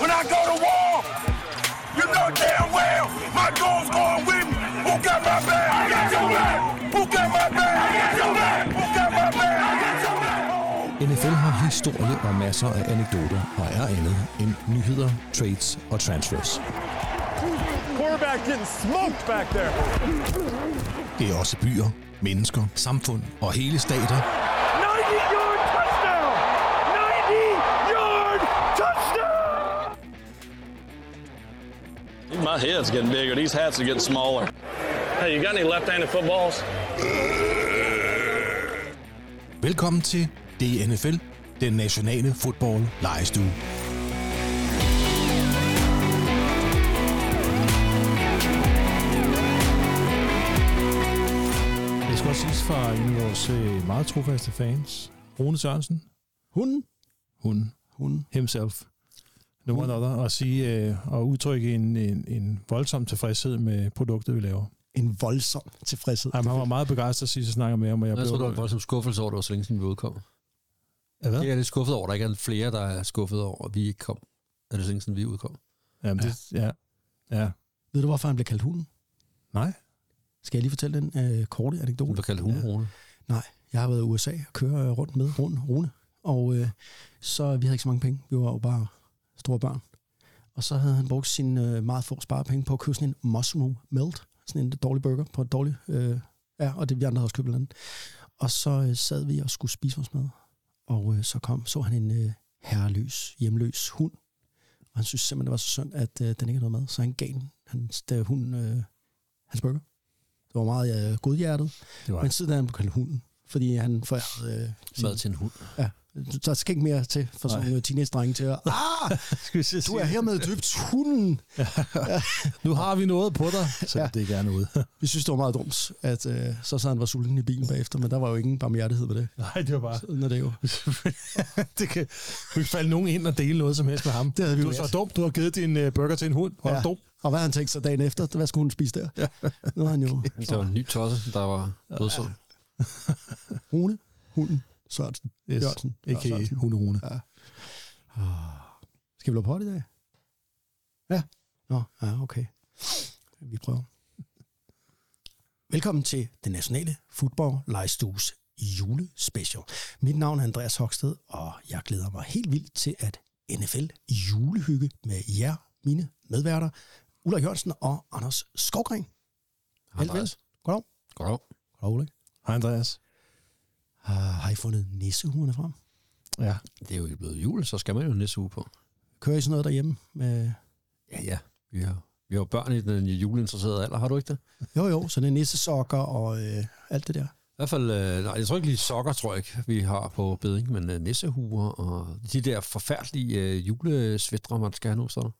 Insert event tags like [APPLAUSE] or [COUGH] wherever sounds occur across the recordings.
when I go to war. You know damn well my goal's going with me. Who got my back? I got your back. Who got my back? I got your back. Who got my back? I got your back. NFL har historie og masser af anekdoter og er andet end nyheder, trades og transfers. Quarterback getting smoked back there. Det er også byer, mennesker, samfund og hele stater, 90-yard touchdown! 90-yard touchdown! My head's getting bigger. These hats are getting smaller. Hey, you got any left-handed footballs? Velkommen til DNFL, den nationale fodbold lejestue. Det skal også siges fra en af vores øh, meget trofaste fans, Rune Sørensen. Hunden? Hun Hunden. himself. No one other. Og sige øh, og udtrykke en, en, en voldsom tilfredshed med produktet, vi laver. En voldsom tilfredshed. Ej, men han var meget begejstret sidst, jeg snakker med ham, og jeg, Jeg tror, blev... du var voldsomt skuffelse over, at det var så længe siden, vi udkom. Ja, hvad? Jeg er lidt skuffet over, at der ikke er flere, der er skuffet over, at vi ikke kom. Er det så længe siden, vi udkom? Jamen, det, ja. ja. Ved du, hvorfor han blev kaldt hunden? Nej. Skal jeg lige fortælle den øh, korte Du anekdote? bliver kaldt hunderone. Nej, jeg har været i USA og kører rundt med Rune. Rune. Og øh, så vi havde ikke så mange penge. Vi var jo bare store børn. Og så havde han brugt sine øh, meget få sparepenge på at købe sådan en mushroom melt. Sådan en dårlig burger på et dårligt... Øh, ja, og det vi andre havde også købt eller andet. Og så øh, sad vi og skulle spise vores mad. Og øh, så kom, så han en øh, herreløs, hjemløs hund. Og han synes simpelthen, det var så synd, at øh, den ikke havde noget mad. Så han gav den, hans, der hund, øh, hans burger. Det var meget øh, godhjertet. Det var Men siden han blev kaldt hunden, fordi han forærede... Øh, Mad til en hund. Ja, der skal ikke mere til for sådan nogle teenage-drenge til at... [LAUGHS] Ah, Skal vi se, du er hermed døbt hunden! Nu har vi noget på dig, så Ja. ja. det er gerne ud. [LAUGHS] Vi synes, det var meget dumt, at øh, så sad han var sulten i bilen bagefter, men der var jo ingen barmhjertighed ved det. Nej, det var bare... Sådan er det jo. [LAUGHS] det kan du kan falde nogen ind og dele noget som helst med ham. Det havde vi du jo er så dum, du har givet din uh, burger til en hund. Hvor ja. dum. Og hvad har han tænkt sig dagen efter? Hvad skulle hun spise der? Ja. Nu er han jo Det var en ny tosse, der var dødsød. Rune, hunden, Sørensen, Yes. Jørgensen. Ikke Sørensen. hunderune. Ja. Skal vi lave på i dag? Ja. Nå, ja, okay. Vi prøver. Velkommen til den nationale fodbold legestues julespecial. Mit navn er Andreas Hoksted, og jeg glæder mig helt vildt til at NFL julehygge med jer, mine medværter, Ulla Jørgensen og Anders Skovgren. Vel. Andreas. Goddag. Goddag. Goddag, Ulla. Hej, Andreas. Har, har I fundet nissehuerne frem? Ja. Det er jo blevet jul, så skal man jo næste uge på. Kører I sådan noget derhjemme? Med... Ja, ja. Vi har, vi har børn i den juleinteresserede alder, har du ikke det? Jo, jo, så det er nissesokker og øh, alt det der. I hvert fald, øh, nej, jeg tror ikke lige sokker, tror jeg ikke, vi har på beding, men øh, nissehuer og de der forfærdelige øh, julesvætre, man skal have nu, så der.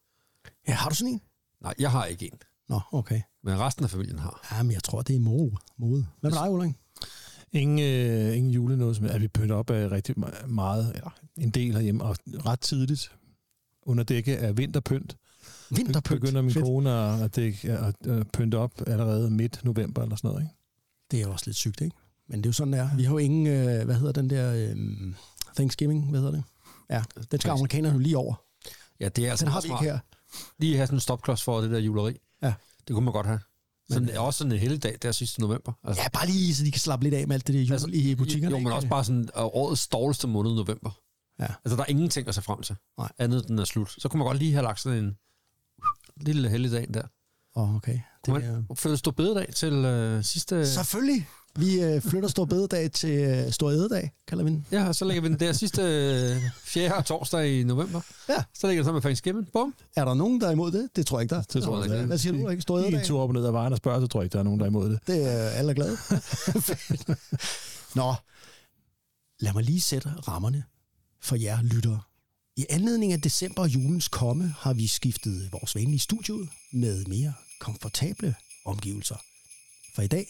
Ja, har du sådan en? Nej, jeg har ikke en, Nå, okay. men resten af familien har. Ja, men jeg tror, det er mode. mode. Hvad med dig, Ulrik? Ingen, øh, ingen julenåde, som at vi pynter op af rigtig me- meget, eller en del herhjemme, og ret tidligt under dække af vinterpynt. Vinterpynt. Begynder min Fedt. kone at, dække, at, at pynte op allerede midt november eller sådan noget, ikke? Det er jo også lidt sygt, ikke? Men det er jo sådan, det er. Vi har jo ingen, øh, hvad hedder den der, øh, Thanksgiving, hvad hedder det? Ja, den skal amerikanerne jo lige over. Ja, det er altså Den har vi ikke her. Lige have sådan en stopklods for det der juleri. Ja. Det kunne man godt have. Sådan, Men- også sådan en helligdag der sidste november. Altså, Ja, bare lige, så de kan slappe lidt af med alt det der jul altså, i butikkerne. Jo, men ikke? også bare sådan uh, årets dårligste måned november. Ja. Altså, der er ingenting at se frem til. Nej. Andet den er slut. Så kunne man godt lige have lagt sådan en lille helligdag der. Åh, oh, okay. Det Kunne er, man flytte stor bededag til uh, sidste... Selvfølgelig. Vi øh, flytter Stor Bededag til øh, Stor Ededag, kalder vi den. Ja, og så lægger vi den der sidste øh, fjerde torsdag i november. Ja. Så lægger den sammen med Thanksgiving. Bum. Er der nogen, der er imod det? Det tror jeg ikke, der er. Det tror jeg ikke. Hvad siger du, ikke? Stor I en Ededag? tur op og ned ad vejen og spørger, så tror jeg ikke, der er nogen, der er imod det. Det er alle er glade. [LAUGHS] Nå, lad mig lige sætte rammerne for jer lyttere. I anledning af december og julens komme har vi skiftet vores vanlige studie ud med mere komfortable omgivelser. For i dag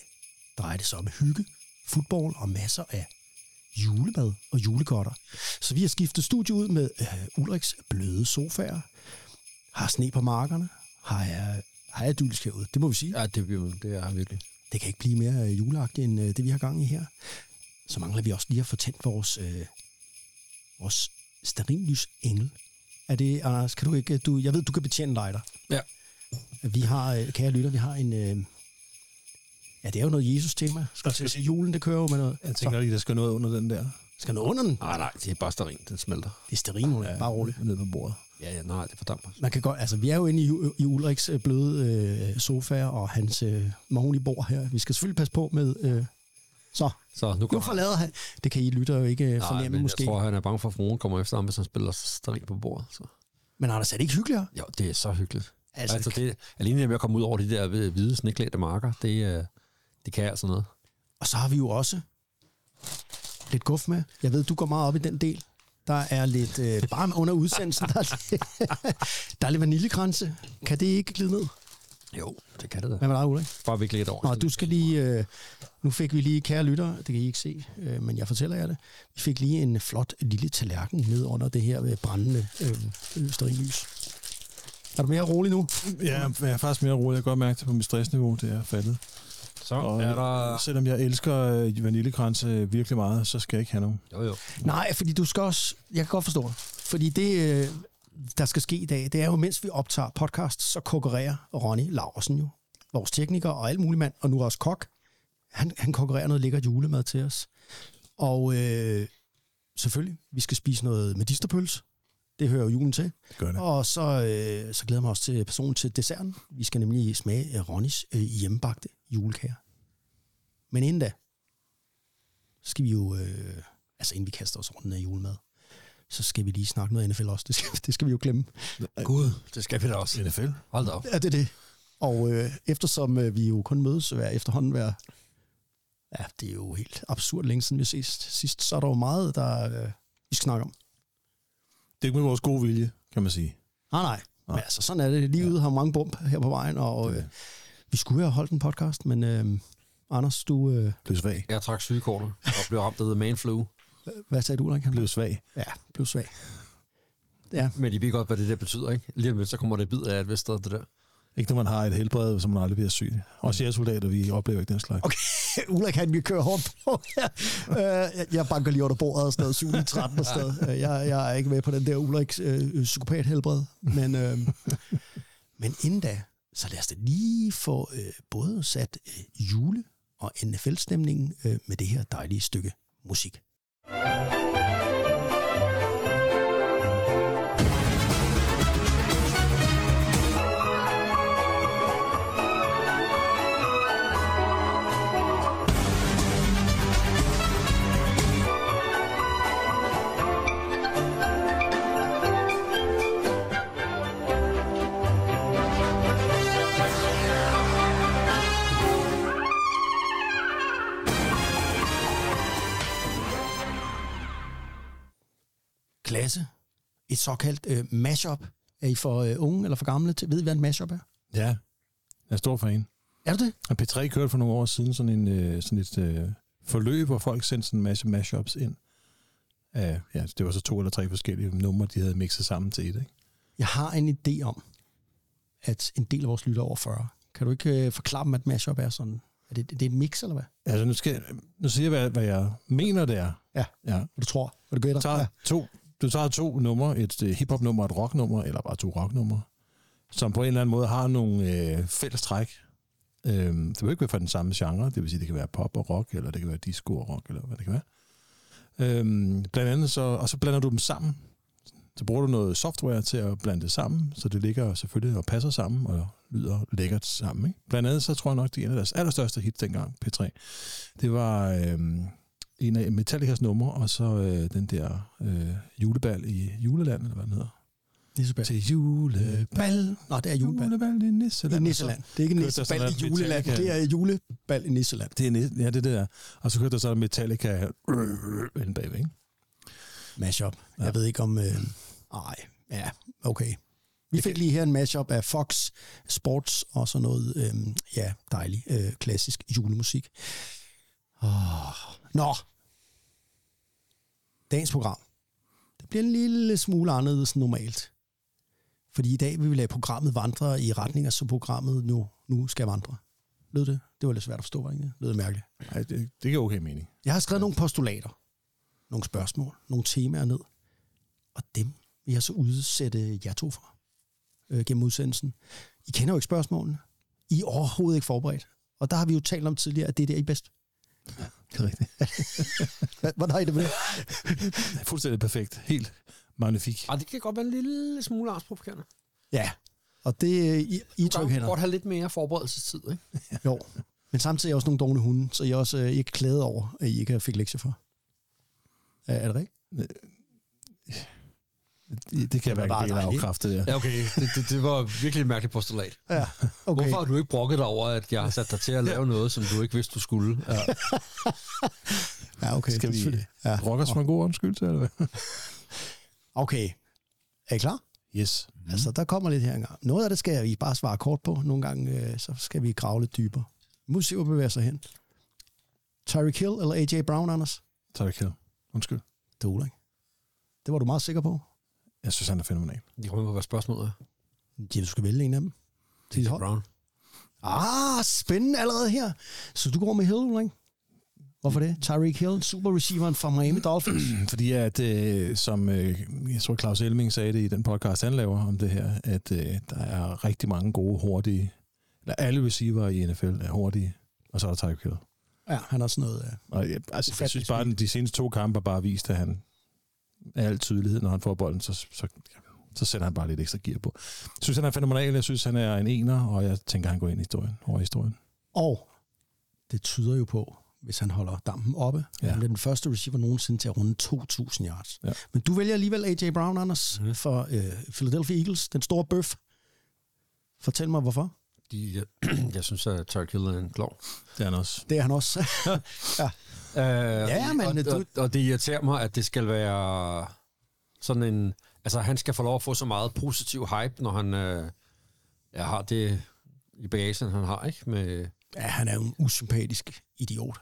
drejer det sig om hygge, fodbold og masser af julemad og julegodter. Så vi har skiftet studie ud med øh, Ulriks bløde sofaer, har sne på markerne, har jeg, har jeg idyllisk herude, det må vi sige. Ja, det, bliver, det er virkelig. Det kan ikke blive mere øh, juleagtigt end øh, det, vi har gang i her. Så mangler vi også lige at få tændt vores, øh, vores sterillys engel. Er det, Anders, kan du ikke... Du, jeg ved, du kan betjene lighter. Ja. Vi har, øh, kære lytter, vi har en... Øh, ja, det er jo noget Jesus-tema. Skal jeg sige, julen, det kører jo med noget. Jeg tænker lige, der skal noget under den der. Skal noget under den? Nej, nej, det er bare sterin, den smelter. Det er sterin, ja, bare roligt. Ned på bordet. Ja, ja, nej, det fordamper. Man kan godt, altså, vi er jo inde i, i Ulriks øh, bløde øh, sofa og hans øh, mahonibord her. Vi skal selvfølgelig passe på med... Øh, så, Så nu nu forlader han. Det kan I lytter jo ikke øh, Nej, fornemme men måske. jeg tror, han er bange for, at fruen kommer efter ham, hvis han spiller sterin på bordet. Så. Men Anders, er det ikke hyggeligere? Jo, det er så hyggeligt. Altså, Altså, det, alene med at komme ud over de der hvide- sneklædte marker, det, øh, det kan altså noget. Og så har vi jo også lidt guf med. Jeg ved, du går meget op i den del. Der er lidt, øh, bare under udsendelsen, der er, lidt, [LAUGHS] der er lidt vaniljekranse. Kan det ikke glide ned? Jo, det kan det da. Hvad med dig, Ulrik? Bare vikle lidt over. Nå, du skal lige... Øh, nu fik vi lige, kære lytter, det kan I ikke se, øh, men jeg fortæller jer det. Vi fik lige en flot lille tallerken ned under det her øh, brændende øh, øh, stearinlys. Er du mere rolig nu? Ja, jeg er faktisk mere rolig. Jeg kan godt mærke det på mit stressniveau, det er faldet. Så Og er der... selvom jeg elsker øh, vaniljekranse virkelig meget, så skal jeg ikke have nogen. Jo, jo. Nej, fordi du skal også... Jeg kan godt forstå det. Fordi det, øh, der skal ske i dag, det er jo, mens vi optager podcast, så konkurrerer Ronny Laursen jo. Vores tekniker og alt muligt mand, og nu også kok. Han, han konkurrerer noget lækkert julemad til os. Og øh, selvfølgelig, vi skal spise noget medisterpølse. Det hører jo julen til. Det gør det. Og så, øh, så glæder jeg mig også til personen til desserten. Vi skal nemlig smage af Ronnys øh, hjemmebagte julekager. Men inden da, skal vi jo, øh, altså inden vi kaster os den her julemad, så skal vi lige snakke noget NFL også. [LAUGHS] Det skal, det skal vi jo glemme. Gud, det skal vi da også. NFL? Hold da op. Ja, det er det. Og øh, eftersom øh, vi jo kun mødes hver efterhånden hver, ja, det er jo helt absurd længe siden vi sidst, sidst så er der jo meget, der øh, vi skal snakke om. Det er ikke med vores gode vilje, kan man sige. Nej, nej. Men altså, sådan er det. Livet har mange bump her på vejen, og øh, vi skulle jo have holdt en podcast, men øh, Anders, du, øh, Blev svag. Jeg trak sygekortet og blev ramt af the man flu. hvad sagde du, Ulrik? Han Blev svag. Ja, blev svag. Ja, Men I ved godt, hvad det der betyder, ikke? Lige om lidt, så kommer det bid af et vist sted, det der. Ikke når man har et helbred, som man aldrig bliver syg. Også jeres soldater, vi oplever ikke den slags. okay. [LAUGHS] Ulrik, han vi kører hårdt på. Øh, ja. Jeg- banker lige under bordet og sted 7 13 og sted. Øh, jeg, jeg er ikke med på den der Ulrik øh, psykopat helbred. Men, øh, men inden da, så lad os da lige få øh, både sat øh, jule- og NFL-stemningen øh, med det her dejlige stykke musik. Klasse. Et såkaldt øh, mashup. Er I for øh, unge eller for gamle til? Ved I, hvad en mashup er? Ja, jeg er stor fan. Er du det? Og P3 kørte for nogle år siden sådan, en, øh, sådan et øh, forløb, hvor folk sendte sådan en masse mashups ind. Uh, ja, det var så to eller tre forskellige numre, de havde mixet sammen til et. Ikke? Jeg har en idé om, at en del af vores lytter er over 40. Kan du ikke øh, forklare dem, at mashup er sådan? Er det, det er et mix, eller hvad? Altså, nu, skal, nu siger jeg, hvad, hvad jeg mener, det er. Ja. ja. Du tror? Hvad du gætter? Du tager, to, du tager to numre, et øh, hiphop-nummer og et rock-nummer, eller bare to rock-numre, som på en eller anden måde har nogle øh, fælles træk. Øhm, det vil ikke være fra den samme genre, det vil sige, det kan være pop og rock, eller det kan være disco og rock, eller hvad det kan være. Øhm, blandt andet så, og så blander du dem sammen. Så bruger du noget software til at blande det sammen, så det ligger selvfølgelig og passer sammen og lyder lækkert sammen. Ikke? Blandt andet så tror jeg nok, det er en af deres allerstørste hits dengang, P3. Det var øhm, en af Metallicas numre, og så øh, den der øh, julebal i Juleland, eller hvad den hedder. Nissebal. Til julebal. Bal. Nå, det er julebal. Julebal i Nisseland. I Nisseland. Det er ikke Nissebal sådan i juleland. Det er julebal i Nisseland. Det er, ja, det er det der. Og så kørte der så Metallica inde bagved, ikke? Mashup. Ja. Jeg ved ikke om... Øh, ej, ja, okay. Vi fik lige her en mashup af Fox Sports og så noget, øh, ja, dejlig øh, klassisk julemusik. Oh. Nå. Dagens program. Det bliver en lille smule anderledes end normalt. Fordi i dag vil vi lade programmet vandre i retninger, så programmet nu, nu skal vandre. Lød det? Det var lidt svært at forstå, var det ikke? Lød det mærkeligt. Nej, det, det giver okay mening. Jeg har skrevet nogle postulater, nogle spørgsmål, nogle temaer ned, og dem vi har så udsætte jer to for øh, gennem udsendelsen. I kender jo ikke spørgsmålene. I er overhovedet ikke forberedt. Og der har vi jo talt om tidligere, at det er der, I er Det er rigtigt. [LAUGHS] Hvad- Hvordan er det med det? Fuldstændig perfekt. Helt magnifik. Og det kan godt være en lille smule angstprovokerende. Ja, og det er I, I tryk hænder. godt have lidt mere forberedelsestid, ikke? Jo. Men samtidig er I også nogle dogne hunde, så I er også øh, ikke klædet over, at I ikke fik lektier for. Er, er det rigtigt? Det, det kan jeg var hverken dele dejligt. afkræfte der. Ja, okay. Det, det, det var virkelig et mærkeligt postulat. Ja, Okay. Hvorfor har du ikke brokket dig over, at jeg har sat dig til at lave noget, som du ikke vidste, du skulle? Ja. [LAUGHS] Ja, okay. Skal det er vi Ja. rokke os med en god undskyld til, eller? [LAUGHS] Okay. Er I klar? Yes. Mm. Altså, der kommer lidt her engang. Noget af det skal vi bare svare kort på. Nogle gange, øh, så skal vi grave lidt dybere. Musik bevæger sig hen. Tyreek Hill eller A.J. Brown, Anders? Tak, Kjell. Undskyld. Det er. Det var du meget sikker på. Jeg synes, han er fænomenal. Jeg kommer på, hvad spørgsmålet er. Ja, du skal vælge en af dem. Til dit hold. Brown. Ah, spændende allerede her. Så du går med Hill, ikke? Hvorfor det? Tyreek Hill, super receiveren fra Miami Dolphins. [CLEARS THROAT] Fordi at, øh, som øh, jeg tror Claus Elming sagde det i den podcast, han laver om det her, at øh, der er rigtig mange gode, hurtige, eller alle receiver i NFL er hurtige, og så er der Tyreek Hill. Ja, han har sådan noget... øh, Og jeg, altså, jeg synes bare, at de seneste to kampe har bare vist, at han er al tydelighed, når han får bolden, så, så, så sætter han bare lidt ekstra gear på. Jeg synes, han er fænomenal. Jeg synes, han er en ener, og jeg tænker, han går ind i historien, over i historien. Og det tyder jo på, hvis han holder dampen oppe, ja. Ja. han bliver den første receiver nogensinde til at runde 2.000 yards. Ja. Men du vælger alligevel A.J. Brown, Anders, mm. for øh, Philadelphia Eagles, den store bøf. Fortæl mig, hvorfor. De, jeg, [CLEARS THROAT] jeg synes, at Tyreek Hill er en klog. Det er han også. Det er han også. [LAUGHS] Uh, Ja, men og, du- og, og det irriterer mig, at det skal være sådan en... Altså, han skal få lov at få så meget positiv hype, når han uh, ja, har det i bagagen, han har, ikke? Med, ja, han er jo en usympatisk idiot.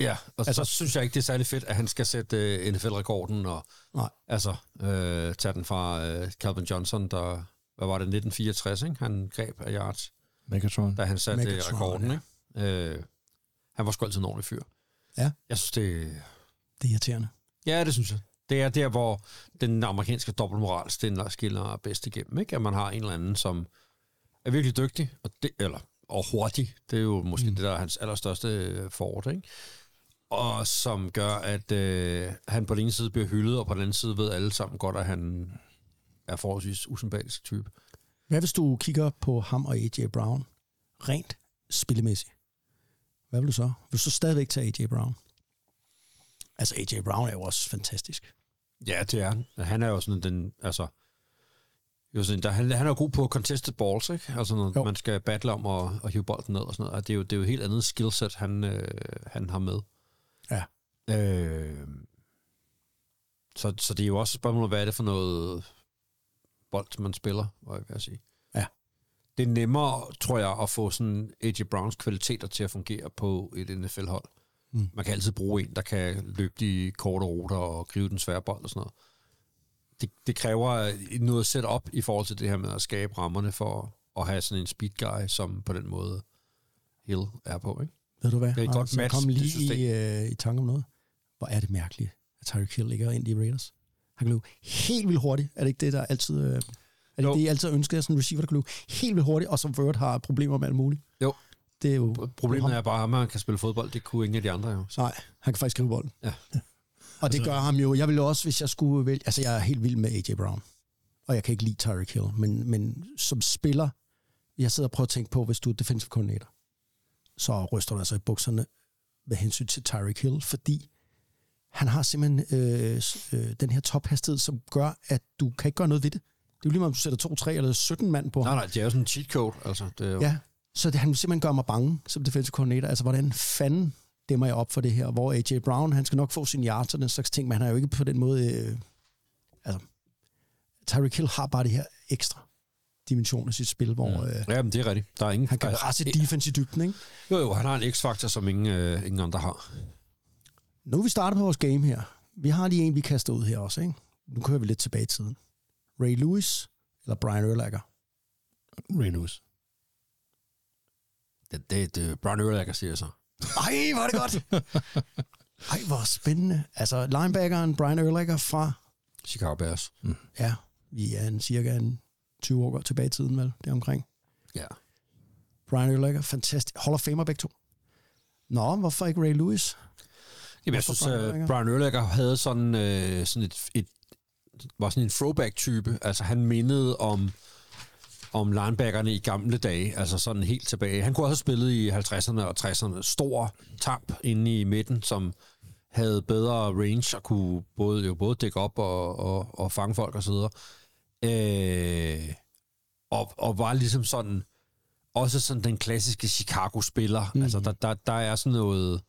ja, og altså, Altså- så synes jeg ikke, det er særlig fedt, at han skal sætte uh, NFL-rekorden og Nej. altså uh, tage den fra uh, Calvin Johnson, der... Hvad var det? 1964, ikke? Han greb af yards, Megatron. da han satte Megatron, rekorden, ja. ikke? Uh, han var sgu altid en ordentlig fyr. Ja. Jeg synes, det, Det er irriterende. Ja, det synes jeg. Det er der, hvor den amerikanske dobbeltmoral skiller bedst igennem. Ikke? At man har en eller anden, som er virkelig dygtig, og det, eller, og hurtig. Det er jo måske mm. det, der er hans allerstørste øh. Ikke? Og som gør, at øh, han på den ene side bliver hyldet, og på den anden side ved alle sammen godt, at han er forholdsvis usympatisk type. Hvad hvis du kigger på ham og A.J. Brown rent spillemæssigt? Hvad vil du så? Vil du så stadigvæk tage A.J. Brown? Altså, A.J. Brown er jo også fantastisk. Ja, det er han. Han er jo sådan den, altså... Jo, sådan, der, han, han er jo god på contested balls, ikke? Altså, når Jo. man skal battle om at, at hive bolden ned og sådan noget. Og det er jo, det er jo et helt andet skillset, han, øh, han har med. Ja. Øh, så, så det er jo også et spørgsmål, hvad er det for noget bold, man spiller, var jeg at sige. Det er nemmere, tror jeg, at få sådan A.J. Browns kvaliteter til at fungere på et NFL-hold. Mm. Man kan altid bruge en, der kan løbe de korte ruter og gribe den svære bold og sådan noget. Det, det kræver noget op i forhold til det her med at skabe rammerne for at have sådan en speed guy, som på den måde Hill er på, ikke? Ved du hvad? Det er et godt Altså, match, kom lige i, øh, i tanke om noget. Hvor er det mærkeligt, at Tyreek Hill ligger ind i Raiders. Han kan løbe helt vildt hurtigt. Er det ikke det, der altid... Øh, er det Jo. det, I altid ønsker, sådan en receiver, der kan løbe helt vildt hurtigt, og som Word har problemer med alt muligt? Jo. Det er jo... Problemet er bare, at man kan spille fodbold. Det kunne ingen af de andre jo. Så. Nej, han kan faktisk skrive bolden. Ja. [LAUGHS] Og det gør ham jo... Jeg ville jo også, hvis jeg skulle vælge... Altså, jeg er helt vild med A.J. Brown. Og jeg kan ikke lide Tyreek Hill. Men, men som spiller... Jeg sidder og prøver at tænke på, hvis du er defensive coordinator, så ryster du altså i bukserne med hensyn til Tyreek Hill, fordi han har simpelthen øh, øh, den her tophastighed, som gør, at du kan ikke gøre noget ved det. Det er jo lige meget, om du sætter 2, 3 eller 17 mand på ham. Nej, nej, det er jo sådan en cheat code. Altså, det er jo, Ja, så det, han simpelthen gøre mig bange som defensive coordinator. Altså, hvordan fanden dæmmer jeg op for det her? Hvor A.J. Brown, han skal nok få sin yards og den slags ting, men han er jo ikke på den måde... Øh, altså, Tyreek Hill har bare det her ekstra dimension af sit spil, hvor øh, ja men det er rigtigt. Der er ingen, han kan altså, defense i dybden, ikke? Jo, jo, han har en x-faktor, som ingen, øh, ingen andre har. Nu er vi startet på vores game her. Vi har lige en, vi kaster ud her også, ikke? Nu kører vi lidt tilbage i tiden. Ray Lewis eller Brian Urlacher? Ray Lewis. Det, det, det Brian Urlacher siger så. Ej, hvor er det godt! Ej, hvor spændende. Altså, linebackeren Brian Urlacher fra Chicago Bears. Ja, Vi er en cirka en 20 år tilbage i tiden, vel? Det er omkring. Ja. Brian Urlacher, fantastisk. Hall of Famer begge to. Nå, hvorfor ikke Ray Lewis? Jamen, jeg synes, at Urlacher? Brian Urlacher havde sådan, øh, sådan et, et, var sådan en throwback-type. Altså, han mindede om, om linebackerne i gamle dage, altså sådan helt tilbage. Han kunne også have spillet i 50'erne og 60'erne. Stor tamp inde i midten, som havde bedre range og kunne både, jo både dække op og, og, og fange folk og så videre. Øh, og, og var ligesom sådan, også sådan den klassiske Chicago-spiller. Mm. Altså, der, der, der er sådan noget,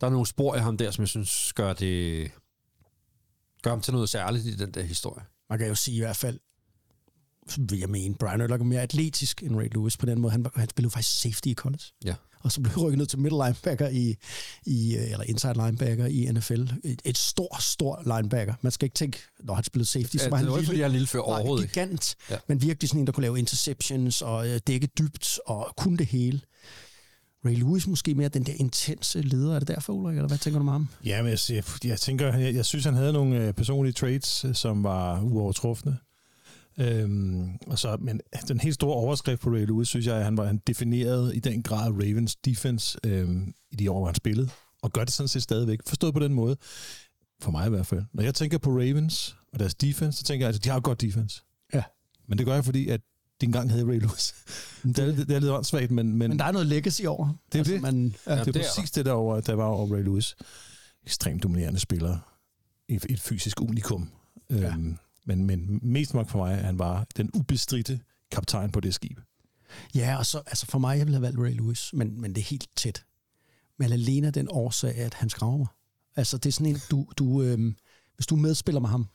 der er nogle spor i ham der, som jeg synes gør det, gør ham til noget særligt i den der historie. Man kan jo sige i hvert fald, vil jeg mene, Brian Urlacher er mere atletisk end Ray Lewis på den måde. Han, var- han spillede faktisk safety i college. Ja. Og så blev han rykket ned til middle linebacker i, i øh, eller inside linebacker i NFL. Et, et stor, stor linebacker. Man skal ikke tænke, når han spillede safety, så Ja, var han det var ikke, fordi han er lille før Nej, overhovedet ikke. gigant. Ja. Ja. Men virkelig sådan en, der kunne lave interceptions og øh, dække dybt og kunne det hele. Ray Lewis måske mere den der intense leder. Er det derfor, Ulrik, eller hvad tænker du med ham? Ja, men jeg, jeg, jeg tænker, jeg, jeg synes, han havde nogle øh, personlige traits, øh, som var uovertrufne. Øhm, og så, men den helt store overskrift på Ray Lewis, synes jeg, at han var han definerede i den grad Ravens defense øhm, i de år, hvor han spillede, og gør det sådan set stadigvæk. Forstået på den måde, for mig i hvert fald. Når jeg tænker på Ravens og deres defense, så tænker jeg, at de har godt defense. Ja. Men det gør jeg, fordi at de engang havde Ray Lewis. [LAUGHS] det, er, lidt- det er lidt åndssvagt, men, men, Men der er noget legacy over. Det er det. Man, ja. det er det præcis det, der, over, der var over Ray Lewis. Ekstremt dominerende spiller. Et, et fysisk unikum. Ja. Øhm, men, men mest nok for mig, at han var den ubestridte kaptajn på det skib. Ja, og så, altså for mig, jeg ville have valgt Ray Lewis, men, men det er helt tæt. Men alene af den årsag, at han skraver mig. Altså, det er sådan en, du, du, øhm, hvis du medspiller med ham,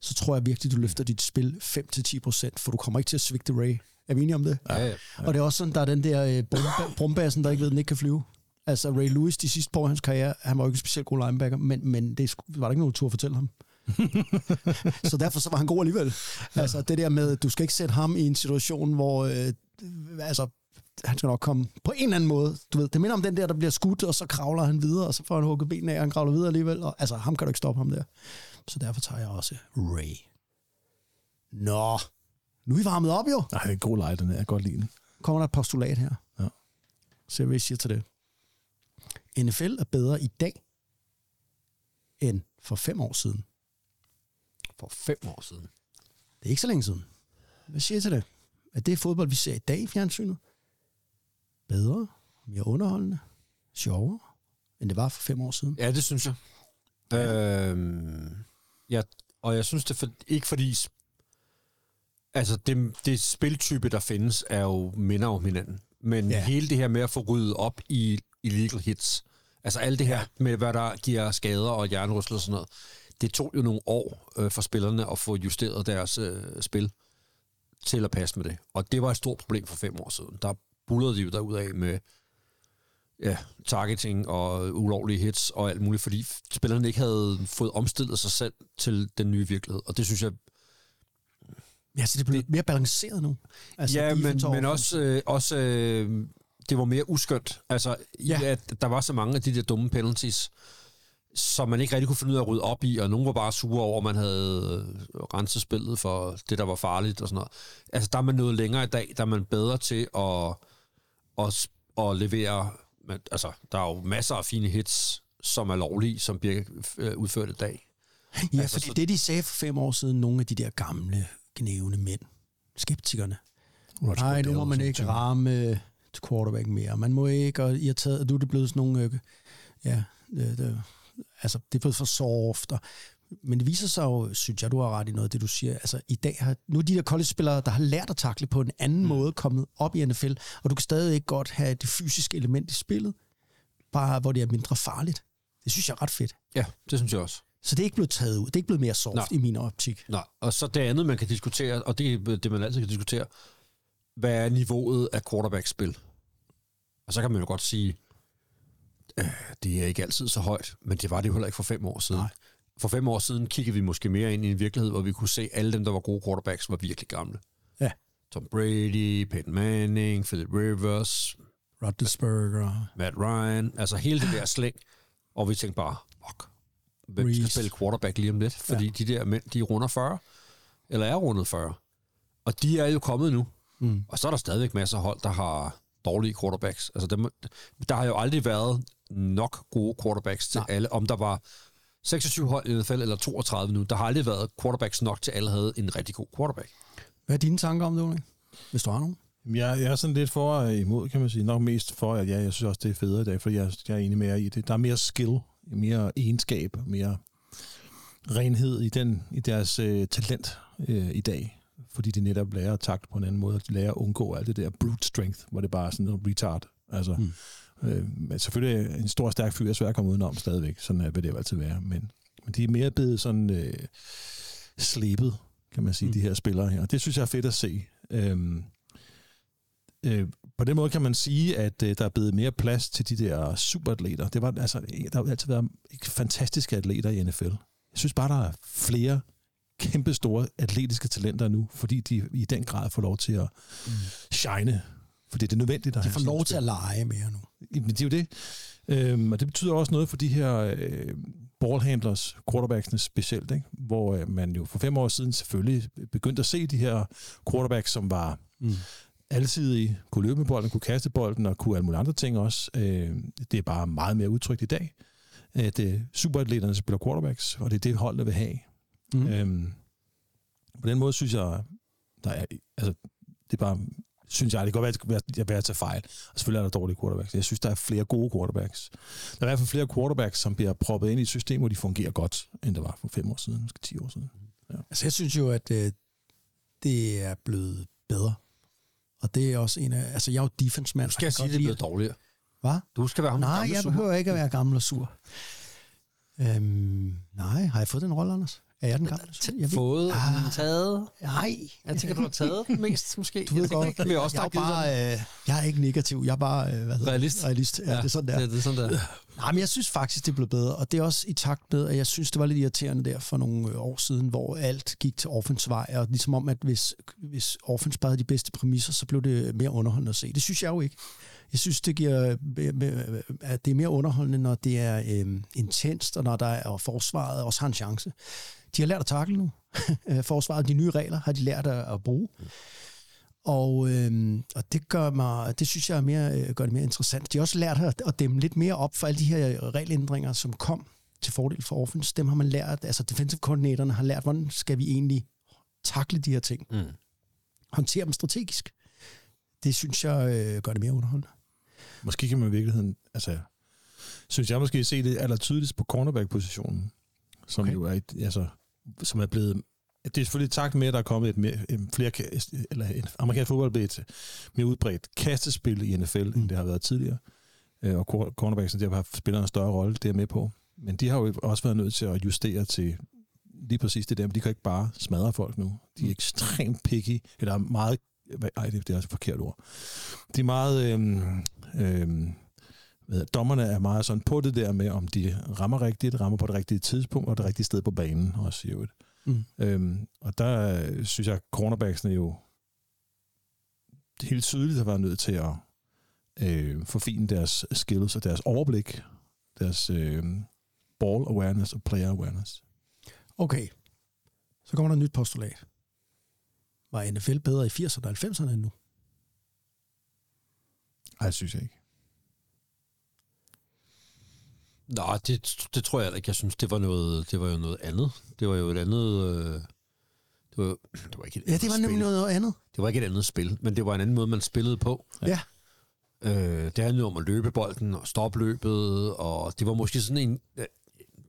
så tror jeg virkelig, du løfter dit spil 5-10 procent, for du kommer ikke til at svigte Ray. Er vi enige om det? Ja, ja. Og det er også sådan, der er den der øh, brumba- brumbassen, der ikke ved, at den ikke kan flyve. Altså Ray Lewis, de sidste par år af hans karriere, han var jo ikke en specielt god linebacker, men, men det var der ikke nogen tur at fortælle ham. [LAUGHS] så derfor så var han god alligevel. Altså det der med, du skal ikke sætte ham i en situation, hvor øh, altså, han skal nok komme på en eller anden måde. Du ved, det minder om den der, der bliver skudt, og så kravler han videre, og så får han hugget benene af, og han kravler videre alligevel. Og, altså, ham kan du ikke stoppe ham der. Så derfor tager jeg også Ray. Nå, nu er vi varmet op jo Nej, det er en god leg, den her. Jeg kan godt lide den. kommer der et postulat her. Ja. Så hvad jeg siger til det. NFL er bedre i dag, end for fem år siden. For fem år siden. Det er ikke så længe siden. Hvad siger jeg til det? Er det fodbold, vi ser i dag i fjernsynet? Bedre, mere underholdende, sjovere, end det var for fem år siden? Ja, det synes jeg. Ja. Øhm, ja, og jeg synes det for, ikke fordi... Altså, det, det spiltype, der findes, er jo minder om hinanden. Men Ja. ja. hele det her med at få ryddet op i illegal hits, altså alt det her med, hvad der giver skader og hjernerystelser og sådan noget, det tog jo nogle år øh, for spillerne at få justeret deres øh, spil til at passe med det. Og det var et stort problem for fem år siden. Der bullerede de jo derudad med ja, targeting og ulovlige hits og alt muligt, fordi spillerne ikke havde fået omstillet sig selv til den nye virkelighed. Og det synes jeg, Ja, så det bliver mere balanceret nu. altså, ja, men, men også, øh, også øh, det var mere uskyndt. Altså, ja. At der var så mange af de der dumme penalties, som man ikke rigtig kunne finde ud af at rydde op i, og nogen var bare sure over, at man havde øh, renset spillet for det, der var farligt og sådan noget. Altså, der er man noget længere i dag, der er man bedre til at, at, at levere... Men, altså, der er jo masser af fine hits, som er lovlige, som bliver øh, udført i dag. Ja, altså, fordi så- det, de sagde for fem år siden, nogle af de der gamle, gnævende mænd, skeptikerne, Roger Nej, nu må man ikke ting. ramme til quarterback mere. Man må ikke, og I har taget, nu er det blevet sådan nogle, øh, ja, det, det, altså det er blevet for soft. Og, men det viser sig jo, synes jeg, du har ret i noget af det, du siger. Altså i dag har, nu er de der college-spillere, der har lært at takle på en anden mm. måde, kommet op i NFL, og du kan stadig ikke godt have det fysiske element i spillet, bare hvor det er mindre farligt. Det synes jeg er ret fedt. Ja, det synes jeg også. Så det er ikke blevet taget ud. Det er ikke blevet mere soft Nej. i min optik. Nej, og så det andet, man kan diskutere, og det er det, man altid kan diskutere, hvad er niveauet af quarterback-spil? Og så kan man jo godt sige, øh, det er ikke altid så højt, men det var det jo heller ikke for fem år siden. Nej. For fem år siden kiggede vi måske mere ind i en virkelighed, hvor vi kunne se, at alle dem, der var gode quarterbacks, var virkelig gamle. Ja. Tom Brady, Peyton Manning, Philip Rivers, Roethlisberger. Matt Ryan, altså hele det der slæng. Og vi tænkte bare, fuck, hvem skal Reese. spille quarterback lige om lidt? Fordi ja. de der mænd, de runder 40. eller er rundet 40. Og de er jo kommet nu. Mm. Og så er der stadigvæk masser af hold, der har dårlige quarterbacks. Altså, dem, der har jo aldrig været nok gode quarterbacks til Nej. alle. Om der var 26 hold i NFL eller 32 nu, der har aldrig været quarterbacks nok til, alle havde en rigtig god quarterback. Hvad er dine tanker om det, Ole? Hvis du har nogen? Jeg, jeg er sådan lidt for og imod, kan man sige. Nok mest for, at ja, jeg synes også, det er federe i dag, for jeg, jeg er enig med jer i det. Der er mere skill, mere egenskab, mere renhed i, den, i deres øh, talent øh, i dag. Fordi de netop lærer at takle på en anden måde, og de lærer at undgå alt det der brute strength, hvor det bare er sådan noget retard. Altså, mm. Øh, men selvfølgelig er en stor, stærk fyr er svær at komme udenom stadigvæk. Sådan vil det jo altid være. Men, men de er mere blevet sådan øh, slebet, kan man sige, mm. de her spillere her. Det synes jeg er fedt at se. Øhm, øh, på den måde kan man sige, at øh, der er blevet mere plads til de der superatleter. Det var, altså, der har altid været fantastiske atleter i NFL. Jeg synes bare, der er flere kæmpe store atletiske talenter nu, fordi de i den grad får lov til at mm. shine. Fordi det er nødvendigt. At De får lov til at lege mere nu. Jamen, det er jo det. Øhm, og det betyder også noget for de her øh, ballhandlers, quarterbacksene specielt, ikke? hvor øh, man jo for fem år siden selvfølgelig begyndte at se de her quarterbacks, som var mm. alsidige, kunne løbe med bolden, kunne kaste bolden og kunne alle mulige andre ting også. Øh, det er bare meget mere udtrykt i dag, at øh, superatleterne spiller quarterbacks, og det er det holdene vil have. Mm. Øhm, på den måde synes jeg, der er, altså, det er bare synes jeg, det kan godt være, at jeg vil tage fejl. Og selvfølgelig er der dårlige quarterbacks. Jeg synes, der er flere gode quarterbacks. Der er i hvert fald flere quarterbacks, som bliver proppet ind i et system, hvor de fungerer godt, end der var for fem år siden, måske ti år siden. Ja. Altså, jeg synes jo, at øh, det er blevet bedre. Og det er også en af... Altså, jeg er jo defense-mand. Skal jeg sige, det er blevet dårligere? Hvad? Du skal være ham Nej, jeg sur. behøver ikke at være gammel og sur. Øhm, nej, har jeg fået den rolle, Anders? Er jeg den gamle? Jeg Fået, Ah. taget. Nej. Jeg tænker, du har [LAUGHS] taget den mest, måske. Du ved jeg tænker godt, ikke, også jeg, er bare, øh, jeg er ikke negativ, jeg er bare øh, hvad hedder Realist. Det? realist. Ja, ja, det er sådan der. Det, det er sådan der. [LAUGHS] Nej, men jeg synes faktisk, det blev bedre, og det er også i takt med, at jeg synes, det var lidt irriterende der for nogle øh, år siden, hvor alt gik til offense vej, og ligesom om, at hvis, hvis offense bare havde de bedste præmisser, så blev det mere underholdende at se. Det synes jeg jo ikke. Jeg synes, det giver, øh, at det er mere underholdende, når det er øh, intenst, og når der er, og forsvaret også har en chance. De har lært at takle nu. [LAUGHS] forsvaret, de nye regler, har de lært at, at bruge. Og, øhm, og det gør mig, det synes jeg er mere, øh, gør det mere interessant. De har også lært at, at dæmme lidt mere op for alle de her regelændringer, som kom til fordel for offense. Dem har man lært, altså defensive koordinatorerne har lært, hvordan skal vi egentlig takle de her ting. Mm. Håndtere dem strategisk. Det synes jeg øh, gør det mere underholdende. Måske kan man i virkeligheden, altså, synes jeg måske se det aller tydeligst på cornerback-positionen, som okay. jo er, et, altså, som er blevet det er selvfølgelig takt med, at der er kommet et, mere, et flere, eller et amerikansk fodbold blevet et mere udbredt kastespil i NFL, mm. end det har været tidligere. Øh, Og cornerbacksene der har spillet en større rolle, det er med på. Men de har jo også været nødt til at justere til lige præcis det der, men de kan ikke bare smadre folk nu. De er ekstremt picky, eller meget, nej, det, det er også et forkert ord. De er meget, øhm, øhm, hvad, dommerne er meget sådan på det der med, om de rammer rigtigt, rammer på det rigtige tidspunkt, og det rigtige sted på banen også i øvrigt. Mm. Øhm, og der øh, synes jeg, at cornerbacksene jo helt tydeligt har været nødt til at øh, forfine deres skills og deres overblik, deres øh, ball awareness og player awareness. Okay, så kommer der et nyt postulat. Var NFL bedre i 80'erne og 90'erne end nu? Ej, det synes jeg ikke. Nej, det, det tror jeg ikke. Jeg synes, det var, noget, det var jo noget andet. Det var jo et andet... Øh, det, var, det var ikke et Ja, det var andet nemlig spil. noget andet. Det var ikke et andet spil, men det var en anden måde, man spillede på. Ja. Øh, det handlede om at løbe bolden og stoppe løbet, og det var måske sådan en... Øh,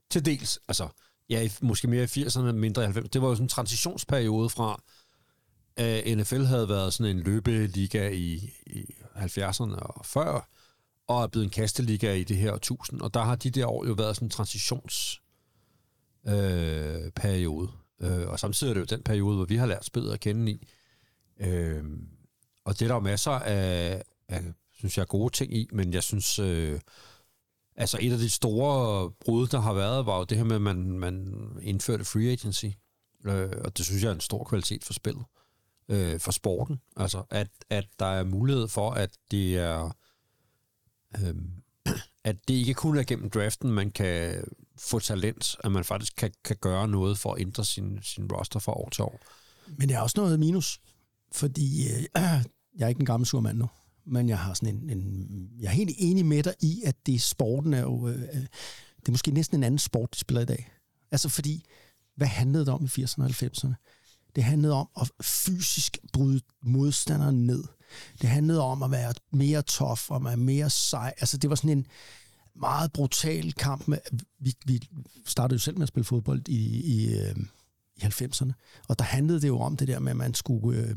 til dels, altså, ja, i- måske mere i 80'erne, mindre i 90'erne. Det var jo sådan en transitionsperiode fra, at NFL havde været sådan en løbeliga i, i 70'erne og før, og er blevet en kasteliga i det her årtusind, og der har de der år jo været sådan en transitions øh, periode. Øh, og samtidig er det jo den periode, hvor vi har lært spillet at kende i. Øh, og det er der jo masser af, af, synes jeg, gode ting i, men jeg synes, øh, altså et af de store brud, der har været, var jo det her med, at man, man indførte free agency. Øh, og det synes jeg er en stor kvalitet for spillet. Øh, for sporten. Altså, at, at der er mulighed for, at det er Øh, [CLEARS THROAT] at det ikke kun er gennem draften, man kan få talent, at man faktisk kan, kan gøre noget for at ændre sin, sin roster fra år til år. Men der er også noget minus, fordi øh, [CLEARS THROAT] jeg er ikke en gammel surmand nu, men jeg har sådan en, en jeg er helt enig med dig i, at det sporten er jo, øh, øh, det er måske næsten en anden sport, de spiller i dag. Altså fordi, hvad handlede det om i 80'erne og 90'erne? Det handlede om at fysisk bryde modstanderen ned. Det handlede om at være mere tof og være mere sej. Altså det var sådan en meget brutal kamp. Med, vi, vi startede jo selv med at spille fodbold i, i, øh, i 90'erne, og der handlede det jo om det der med, at man skulle... Øh,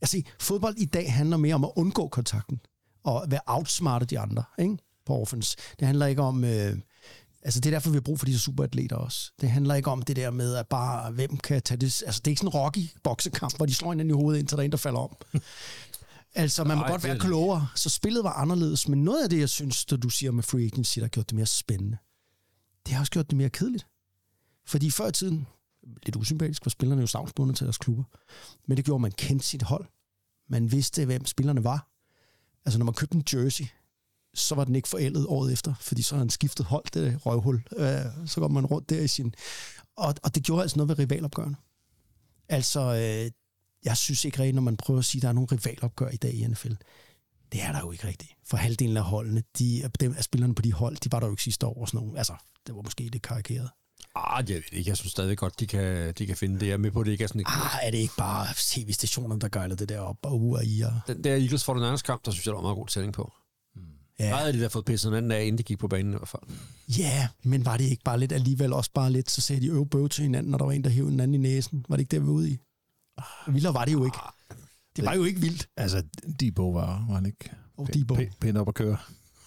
altså fodbold i dag handler mere om at undgå kontakten, og være outsmarte de andre, ikke? På offense. Det handler ikke om... Øh, Altså, det er derfor, vi har brug for de superatleter også. Det handler ikke om det der med, at bare hvem kan tage det... Altså, det er ikke sådan en rocky boksekamp, hvor de slår hinanden i hovedet, indtil der er en, der falder om. altså, man må Nej, godt være klogere. Så spillet var anderledes. Men noget af det, jeg synes, du siger med free agency, der har gjort det mere spændende, det har også gjort det mere kedeligt. Fordi før i tiden, lidt usympatisk, var spillerne jo stavnsbundet til deres klubber. Men det gjorde, at man kendte sit hold. Man vidste, hvem spillerne var. Altså, når man købte en jersey, så var den ikke forældet året efter, fordi så har han skiftet hold, det røvhul. Øh, så går man rundt der i sin... Og, og det gjorde altså noget ved rivalopgørende. Altså, øh, jeg synes ikke rigtigt, når man prøver at sige, at der er nogle rivalopgør i dag i NFL. Det er der jo ikke rigtigt. For halvdelen af holdene, de, dem, af spillerne på de hold, de var der jo ikke sidste år og sådan nogle. Altså, det var måske lidt karikeret. Ah, jeg ved ikke. Jeg synes stadig godt, de kan, de kan finde det. Jeg er med på, at det ikke er sådan et... Ah, er det ikke bare tv-stationerne, der gejler det der op og UAI og... Den der Eagles 49ers kamp, der synes jeg, der var meget god tænding på. Ja. Ja. Nej, de der fået pisset den anden af, inden de gik på banen i hvert fald. Ja, men var det ikke bare lidt alligevel også bare lidt, så sagde de øv bøv til hinanden, når der var en, der hævde den anden i næsen. Var det ikke det, vi var ude i? Vildere var det jo ikke. Det var jo ikke vildt. Altså, Debo var, var han ikke Og Debo. pæ- pænt op at køre.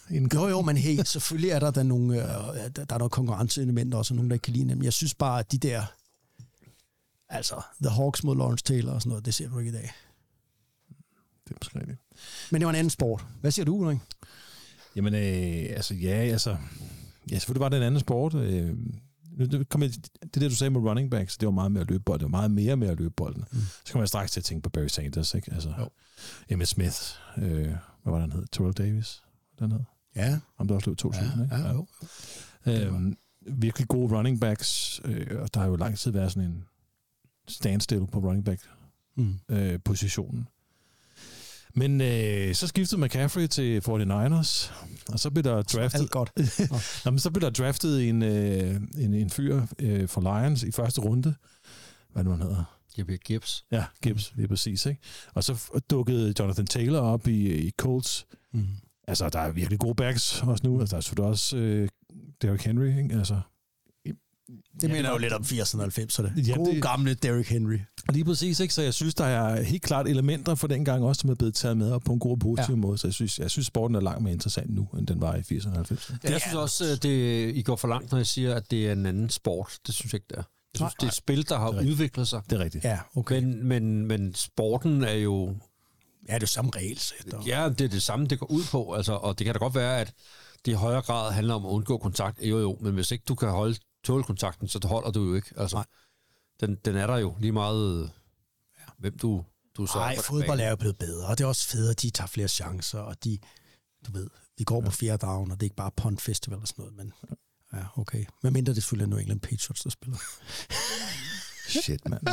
Inden Jo, jo, men hey, selvfølgelig er der, der, nogle, øh, der, der er noget konkurrenceelementer også, og nogen, der ikke kan lide dem. Jeg synes bare, at de der, altså, The Hawks mod Lawrence Taylor og sådan noget, det ser du ikke i dag. Det er måske rigtigt. Men det var en anden sport. Hvad siger du, Ulrik? Jamen, øh, altså, ja, altså... Ja, selvfølgelig var det en anden sport. Øh, nu- kom jeg, det der, du sagde med running backs, det var meget med at løbe bolden. Det var meget mere med at løbe bolden. Mm. Så kommer jeg straks til at tænke på Barry Sanders, ikke? Altså, Jo. Emmitt Smith, øh, hvad var det, han hed? Terrell Davis, den hed. Ja, Ham, der også løb 2000, ikke? ja, jo. Øhm, virkelig gode running backs, øh, og der har jo lang tid været sådan en standstill på running back Mm. øh, positionen. Men øh, så skiftede McCaffrey til 49ers, og så blev der draftet, Alt godt. [LAUGHS] Nå, men så blev der draftet en, øh, en, en fyr øh, for Lions i første runde. Hvad det, han hedder? Bliver Gibbs. Ja, Gibbs, lige præcis. Ikke? Og så dukkede Jonathan Taylor op i, i Colts. Mm. Altså, der er virkelig gode backs også nu. Altså, der er selvfølgelig også øh, Derrick Henry. Ikke? Altså, Det minder jo lidt om 80'erne og 90'erne. Ja, Gode det- gamle Derrick Henry. Lige præcis, ikke? Så jeg synes, der er helt klart elementer for den gang også, som er blevet taget med op på en god og positiv ja. måde. Så jeg synes, jeg synes, sporten er langt mere interessant nu, end den var i 80'erne og 90'erne. Ja, jeg synes også, at det, I går for langt, når jeg siger, at det er en anden sport. Det synes jeg ikke, det er. Jeg synes, Nej, det er et spil, der har udviklet sig. Det er rigtigt. Ja, okay. Men, men, men sporten er jo... Ja, det er jo samme regelsæt. og- Ja, det er det samme, det går ud på. Altså, og det kan da godt være, at det i højere grad handler om at undgå kontakt. Jo, jo, men hvis ikke du kan holde tåle kontakten, så holder du jo ikke. Altså, Nej. den, den er der jo lige meget, ja. hvem du, du så Nej, fodbold er jo blevet bedre, og det er også federe, de tager flere chancer, og de, du ved, vi går på fjerde down, og det er ikke bare punt festival og sådan noget, men ja, okay. Men mindre det selvfølgelig er New England Patriots, der spiller. [LAUGHS] Shit, mand.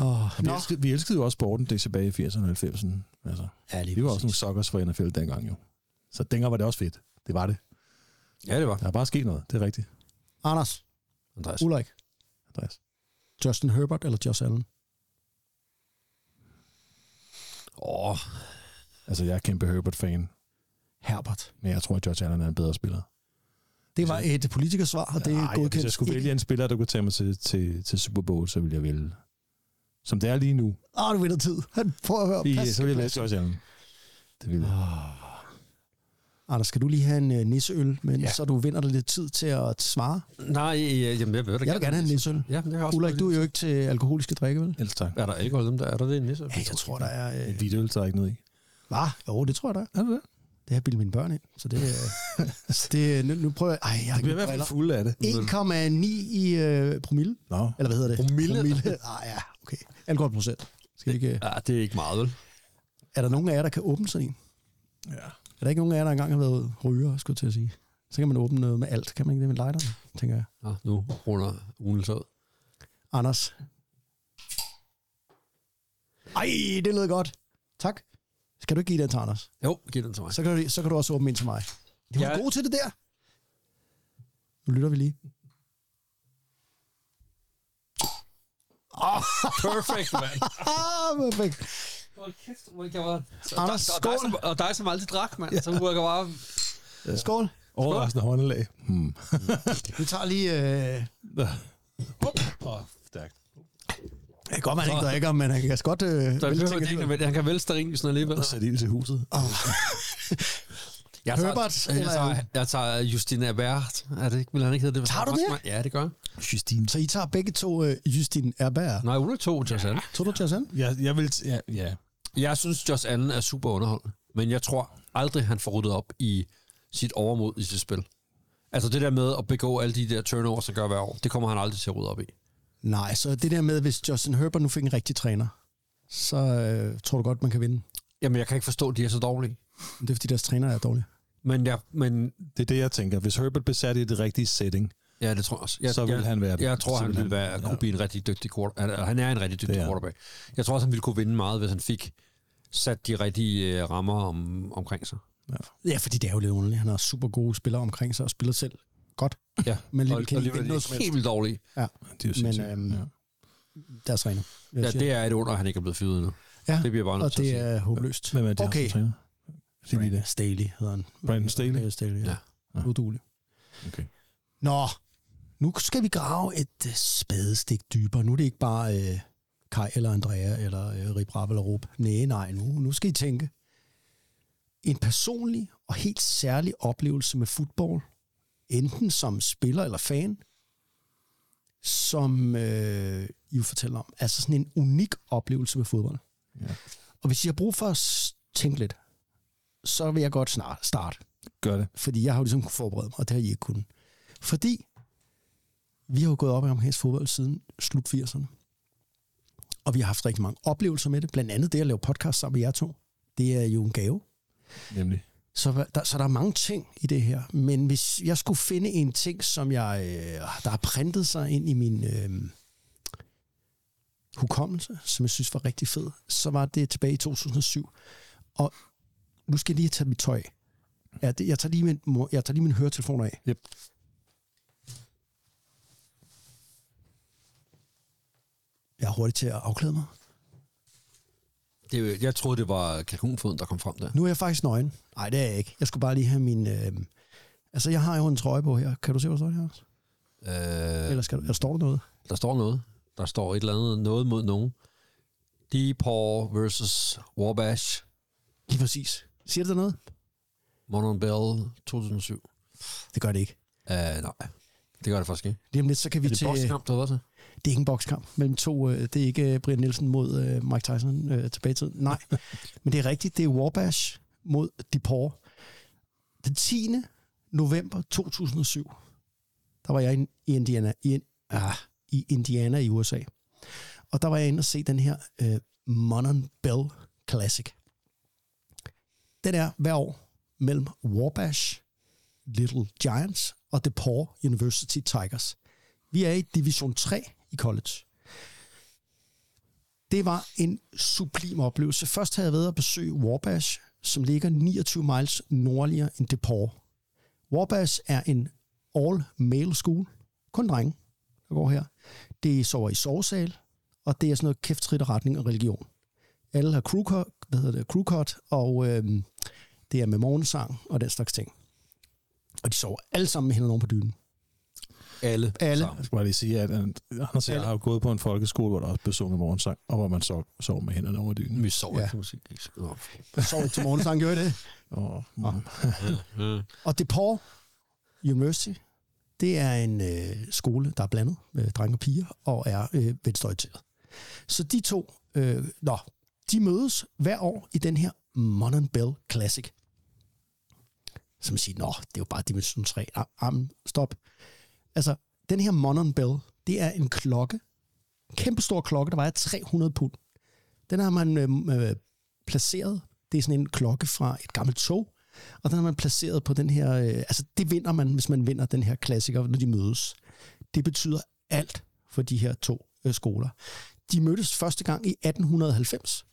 Oh, Vi elskede, vi elskede jo også sporten det tilbage i 80'erne og 90'erne. Altså, ja, lige vi var også nogle suckers for NFL dengang jo. Så dengang var det også fedt. Det var det. Ja, det var. Der er bare sket noget. Det er rigtigt, Anders, Andreas. Ulrik, Andreas. Justin Herbert eller Josh Allen? Åh, oh, Altså, jeg er kæmpe Herbert-fan, Herbert. men jeg tror, at George Allen er en bedre spiller. Det var et politikersvar, og det er godkendt. hvis jeg skulle vælge en spiller, der kunne tage mig til, til, til Super Bowl, så ville jeg vælge... Som det er lige nu, Åh, du vinder tid. Han prøver at høre. Pas, så ville jeg vælge. George Allen. Det ville jeg. Anders, skal du lige have en uh, nisseøl, men Ja. så du vinder dig lidt tid til at svare? nej, øh, jamen, jeg vil da Jeg vil gerne have en nisseøl. Ja, det har også Ulrik, du er jo ikke til alkoholiske drikke, vel? Ellers tak. Er der alkohol dem der? Er der det i nisse? Ja, jeg tror, der er... Et Øh, hvidt øl, der er ikke noget i. hvad? Jo, det tror jeg, der er. Er det det? Det har jeg bildet mine børn ind, så det, øh, [LAUGHS] så det nu, nu prøver jeg... Ej, jeg har er ikke hvert fald briller. fulde af det. 1,9 i øh, promille. Nå, Eller hvad hedder det? Promille? Promille. [LAUGHS] Ah, ja, okay. Alkoholprocent. Skal vi ikke, øh, Ja, det er ikke meget, vel? er der nogen af jer, der kan åbne sådan en? ja. Er der ikke nogen af jer, der engang har været ryger, skulle jeg til at sige? Så kan man åbne noget med alt. Kan man ikke det med lighteren, tænker jeg. Ja, nu runder ugen så. Anders, Ej, det lød godt. Tak. Skal du ikke give den til Anders? Jo, giv den til mig. Så kan du, så kan du også åbne ind til mig. Det var Ja. god til det der. Nu lytter vi lige. Perfect, mand. [LAUGHS] Ah, perfekt. Hold kæft, jeg var... Anders, og, dig, skål. som, og dig, som aldrig drak, mand. Så virker bare... Skål. Overraskende håndelag. Hmm. [LAUGHS] Vi tager lige... Øh, Åh, oh, stærkt. det kan godt, man ikke drikker, men han kan godt... Øh, Der alligevel. nødvendigt. Han kan vælge stearinlysen alligevel. Og sætte ild til huset. [LAUGHS] Jeg Herbert, jeg, tager, jeg tager Justina Bert. Er det ikke, vil han ikke hedde det? Tager du det? Ja, det gør. Justine. Så I tager begge to øh, Justin Erberg. Nej, hun er to, Josh Allen. Tog du Jason? Jeg, jeg vil... Ja, ja. Jeg synes, Josh Allen er super underholdende. Men jeg tror aldrig, han får ryddet op i sit overmod i sit spil. Altså det der med at begå alle de der turnovers, der gør hver år, det kommer han aldrig til at rydde op i. Nej, så det der med, hvis Justin Herbert nu fik en rigtig træner, så øh, tror du godt, man kan vinde. Jamen, jeg kan ikke forstå, at de er så dårlige. Det er, fordi deres træner er dårlige. Men, jeg, men Det er det, jeg tænker. Hvis Herbert besat i det rigtige setting, ja, det tror jeg også. Jeg, Så vil jeg, han være det. Jeg tror, han vil være, ja. kunne blive en rigtig dygtig quarterback. Han er en rigtig dygtig er quarterback. Jeg tror også, han ville kunne vinde meget, hvis han fik sat de rigtige øh, rammer om, omkring sig. Ja, fordi det er jo lidt underligt. Han har super gode spillere omkring sig og spiller selv godt. Ja, [LAUGHS] Men alligevel og, kan og alligevel noget helt dårlige. Ja, det er jo men sindssygt. øhm, ja. deres træner. Ja, det er et under, at han ikke er blevet fyret endnu. ja, det bliver bare og det er håbløst. Hvem er det, Okay. træner? Sig lige det. Staley hedder han. Brandon Staley? Ja, Staley, ja. Ja. ja. Udulig. Okay. Nå, nu skal vi grave et øh, spadestik dybere. Nu er det ikke bare øh, Kai eller Andrea eller øh, Rip Rapp eller Rup. Nej, nej, nu, nu skal I tænke. En personlig og helt særlig oplevelse med fodbold, enten som spiller eller fan, som øh, I vil fortælle om. Altså sådan en unik oplevelse med fodbold. Ja. Og hvis I har brug for at tænke lidt, så vil jeg godt snart starte. Gør det. Fordi jeg har jo ligesom forberede mig, og det har I ikke kunnet. Fordi vi har jo gået op i amerikansk fodbold siden slut 80'erne. Og vi har haft rigtig mange oplevelser med det. Blandt andet det at lave podcast sammen med jer to. Det er jo en gave. Nemlig. Så der, så der er mange ting i det her. Men hvis jeg skulle finde en ting, som jeg, øh, der har printet sig ind i min øh, hukommelse, som jeg synes var rigtig fed, så var det tilbage i 2007. Og nu skal jeg lige tage mit tøj af. Ja, det, jeg, tager lige min, jeg tager lige mine høretelefoner af. Yep. Jeg er hurtig til at afklæde mig. Det, jeg troede, det var kalkunfoden, der kom frem der. Nu er jeg faktisk nøgen. Nej, det er jeg ikke. Jeg skulle bare lige have min... Øh, altså, jeg har jo en trøje på her. Kan du se, hvad der står her? Øh, Eller, skal, eller står der noget? der står noget. Der står et eller andet, noget mod nogen. DePaul versus Warbash. Lige præcis. Siger det der noget? Monon Bell 2007. Det gør det ikke. Uh, nej, det gør det faktisk ikke. Lige om lidt, så kan vi Er det til... bokskamp, du har været til? Det er ikke en bokskamp mellem to. Øh, det er ikke øh, Brian Nielsen mod øh, Mike Tyson øh, tilbage i tiden. Nej, [LAUGHS] men det er rigtigt. Det er Warbash mod DePaul. Den 10. november 2007, der var jeg i i Indiana, i, ah, i Indiana i USA. Og der var jeg inde og se den her øh, Monon Bell Classic. Den er hver år mellem Warbash, Little Giants og DePaul University Tigers. Vi er i Division 3 i college. Det var en sublim oplevelse. Først havde jeg været at besøge Warbash, som ligger 29 miles nordligere end DePaul. Warbash er en all-male school. Kun drenge, der går her. Det sover i sovesal, og det er sådan noget kæft, retning og religion. Alle har crewcut, hvad hedder det, crew cut og øhm, det er med morgensang og den slags ting. Og de sover alle sammen med hænderne oven på dynen. Alle. Alle. sammen. Jeg skal bare lige sige, at Anders jeg har jo gået på en folkeskole, hvor der også blev sunget morgensang, og hvor man så sov med hænderne over dynen. Vi sover Ja. til musik. Sov til morgensang, gjorde I det? [LAUGHS] Og, mm, Og DePaul University, det er en øh, skole, der er blandet med drenge og piger, og er øh, venstreorienteret. Så de to, øh, nå, de mødes hver år i den her Modern Bell Classic. Som siger, nå, det er jo bare Dimension 3. Ah, ah, stop. Altså, den her Monon Bell, det er en klokke, en kæmpe stor klokke, der vejer 300 pund. Den har man øh, øh, placeret, det er sådan en klokke fra et gammelt tog, og den har man placeret på den her, øh, altså det vinder man, hvis man vinder den her klassiker, når de mødes. Det betyder alt for de her to øh, skoler. De mødtes første gang i 1890.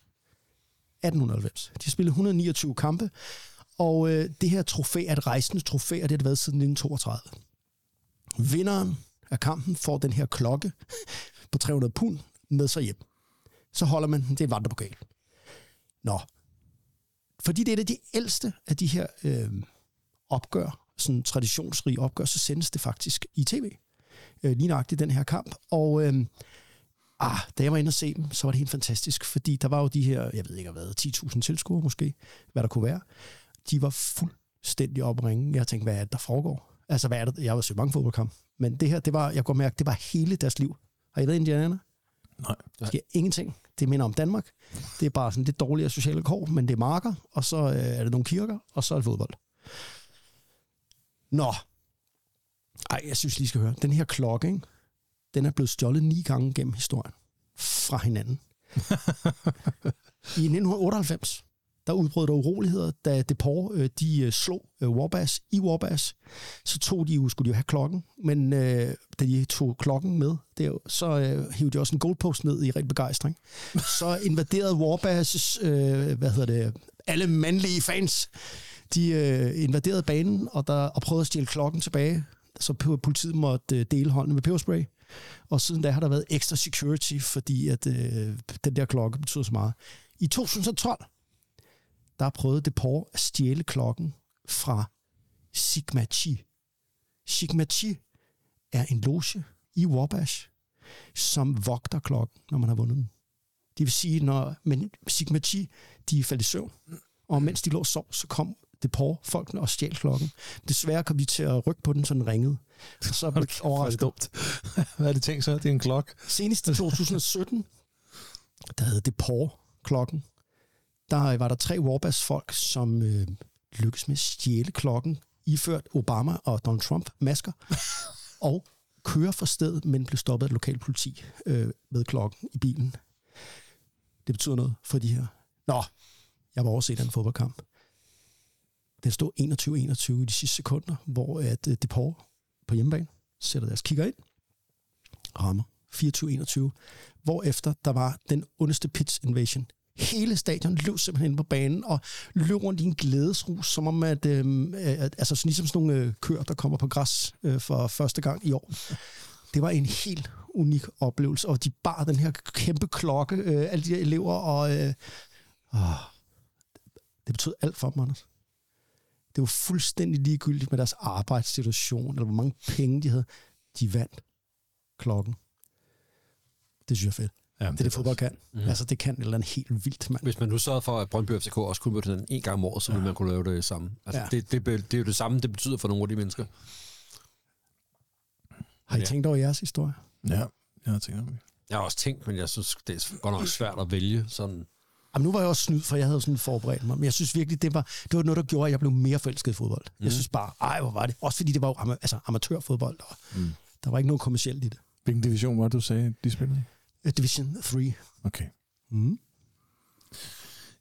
1890. De spillede 129 kampe, og øh, det her trofæ er et rejsende trofæ, og det har det været siden 1932. Vinderen af kampen får den her klokke på 300 pund med sig hjem. Så holder man den, det er en vandrepokal. Nå, fordi det er et af de ældste af de her øh, opgør, sådan traditionsrige opgør, så sendes det faktisk i tv. Øh, lige nøjagtigt den her kamp. Og øh, ah, da jeg var inde og se dem, så var det helt fantastisk, fordi der var jo de her, jeg ved ikke hvad, 10.000 tilskuere måske, hvad der kunne være. De var fuldstændig op. Jeg tænkte, hvad er det, der foregår? Altså, hvad er det? Jeg har set mange fodboldkampe, men det her, det var, jeg kunne mærke, det var hele deres liv. Har I været Indiana? Nej. Der sker ingenting. Det minder om Danmark. Det er bare sådan lidt dårligere sociale kår, men det er marker, og så øh, er det nogle kirker, og så er det fodbold. Nå. Ej, jeg synes lige, skal høre. Den her klokke, ikke? den er blevet stjålet ni gange gennem historien fra hinanden. [LAUGHS] I 1998, der udbrød der uroligheder, da Depor, øh, de øh, slog øh, Wabash i Wabash. Så tog de jo, skulle de jo have klokken, men øh, da de tog klokken med, der, så øh, hævde de også en goalpost ned i ren begejstring. [LAUGHS] Så invaderede Wabash's, øh, hvad hedder det, alle mandlige fans, de øh, invaderede banen og, der, og prøvede at stjæle klokken tilbage. Så politiet måtte øh, dele hånden med peberspray. Og siden da har der været ekstra security, fordi at øh, den der klokke betyder så meget. I 2012, der prøvede Depor at stjæle klokken fra Sigma Chi. Sigma Chi er en loge i Wabash, som vogter klokken, når man har vundet den. Det vil sige, når men Sigma Chi, de er faldet i søvn, og mens de lå og sov, så kom Depor folkene og stjal klokken. Desværre kom de til at rykke på den, så den ringede. Og så blev jeg overrasket. dumt. [LAUGHS] Hvad er det tænkt så? Det er en klok. Senest i [LAUGHS] 2017, der havde Depor klokken. Der var der tre Warbas-folk, som øh, lykkedes med at stjæle klokken, iført Obama og Donald Trump masker, [LAUGHS] og køre fra stedet, men blev stoppet af et lokalt politi øh, med klokken i bilen. Det betyder noget for de her. Nå, jeg var overset den fodboldkamp. Den stod 21-21 i de sidste sekunder, hvor at uh, Depor på hjemmebane sætter deres kigger ind, rammer 24-21, hvorefter der var den ondeste pitch invasion. Hele stadion løb simpelthen på banen og løb rundt i en glædesrus, som om at, øh, at altså sådan ligesom sådan nogle øh, køer, der kommer på græs øh, for første gang i år. Det var en helt unik oplevelse, og de bar den her kæmpe klokke, øh, alle de her elever, og øh, åh, det betød alt for dem, Anders. Det var fuldstændig ligegyldigt med deres arbejdssituation, eller hvor mange penge de havde. De vandt klokken. Det synes jeg er fedt. Ja, Det er det, fodbold kan. Mm. Altså, det kan et eller andet helt vildt, mand. Hvis man nu sørgede for, at Brøndby FCK også kunne møde den en gang om året, så ville man kunne lave det samme. Altså, Ja. ja. det, det, det, er jo det samme, det betyder for nogle af de mennesker. Har I Ja. tænkt over jeres historie? Ja, jeg har tænkt om det. Jeg har også tænkt, men jeg synes, det er godt nok svært at vælge sådan. Jamen, nu var jeg også snydt, for jeg havde sådan forberedt mig. Men jeg synes virkelig, det var, det var noget, der gjorde, at jeg blev mere forelsket i fodbold. Mm. Jeg synes bare, ej, hvor var det. Også fordi det var jo ama- altså, amatørfodbold, og mm. der var ikke noget kommercielt i det. Hvilken division var det, du sagde, de spillede? Øh, Division 3. Okay. Mm.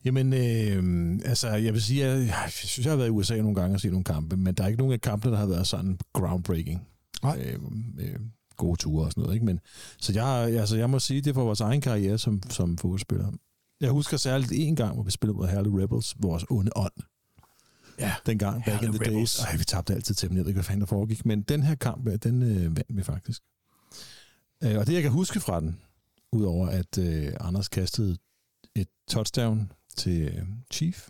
Jamen, øh, altså, jeg vil sige, at jeg synes, jeg har været i USA nogle gange og set nogle kampe, men der er ikke nogen af kampene, der har været sådan groundbreaking. Nej. Øh, øh, gode ture og sådan noget, ikke? Men, så jeg, altså, jeg må sige, det er for vores egen karriere som, som fodboldspiller. Jeg husker særligt en gang, hvor vi spillede mod Herlev Rebels, vores onde ånd. Ja, Dengang, back in the Rebels. days. Ej, vi tabte altid til dem, jeg ved ikke, hvad fanden der foregik. Men den her kamp, ja, den øh, vandt vi faktisk. Øh, og det, jeg kan huske fra den, udover at øh, Anders kastede et touchdown til øh, Chief.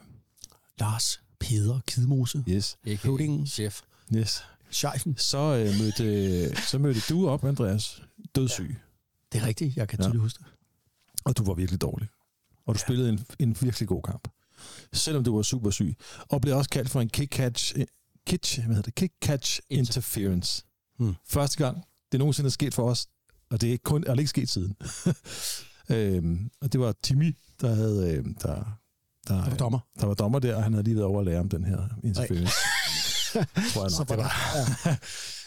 Lars Peder Kidmose. Yes. Ikke Høvdingen. chef. yes. Scheifen. Så, øh, mødte, så mødte du op, Andreas, dødssyg. Det er rigtigt, jeg kan Ja. tydeligt huske det. Og du var virkelig dårlig. Og du ja. spillede en, en virkelig god kamp. Selvom du var super syg. Og blev også kaldt for en kick-catch, kitch, hvad hedder det? kick-catch interference. Hmm. Første gang, det nogensinde er sket for os. Og det er ikke kun, er det ikke sket siden. [LAUGHS] øhm, og det var Timmy, der havde, øh, der, der, Der var dommer. der var dommer der, og han havde lige været over at lære om den her interference. [LAUGHS] Tror jeg Så nok, var det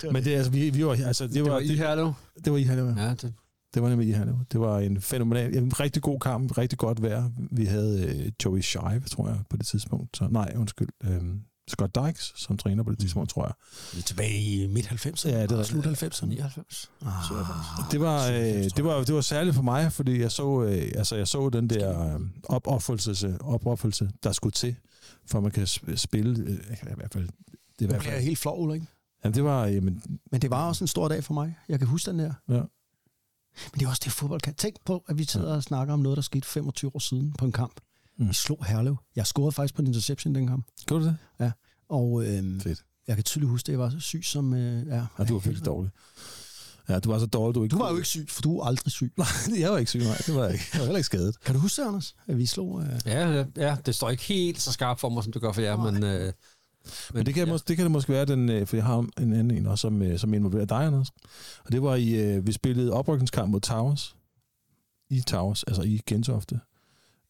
var. Men det, er altså, vi, vi var, altså, det, Det var, var i Herlev. det var i Herlev. Ja, det, Det var nemlig i Herlev. Det var en fænomenal, en rigtig god kamp, rigtig godt vejr. Vi havde øh, Joey Shive, tror jeg, på det tidspunkt. Så, nej, undskyld. Øhm, Scott Dykes som træner på det tidspunkt, tror jeg. Vi er tilbage i midt-90'erne. Ja, det er Slut 90'erne. 99. Ah, Det var, øh, det var, det var særligt for mig, fordi jeg så, øh, altså jeg så den der øh, opoffrelse, opoffrelse, der skulle til, for man kan sp- spille, øh, i hvert fald, det hvert bliver helt flov, ikke? jamen, det var, jamen, Men det var også en stor dag for mig. Jeg kan huske den der. ja. Men det er også det, fodbold kan. Tænk på, at vi sidder og snakker om noget, der skete 25 år siden på en kamp. Mm. Vi slog Herlev. Jeg scorede faktisk på en interception den kamp. Gjorde du det? Og øhm, Fedt. jeg kan tydeligt huske, at jeg var så syg som... Øh, ja, Ja, du var virkelig dårlig. Ja, du var så dårlig, du ikke Du var jo ikke syg, for du er aldrig syg. [LAUGHS] jeg var ikke syg, nej. Det var jeg ikke. Jeg var heller ikke skadet. Kan du huske det, Anders? At vi slog... Øh, Ja, ja, ja, det står ikke helt så skarpt for mig, som det gør for jer, men... Øh, Men det kan, ja. ja. mås- det kan det måske være, den, øh, for jeg har en anden en også, som, øh, som involverer dig, Anders. Og det var i, øh, vi spillede oprykningskamp mod Towers. I Towers, altså i Gentofte.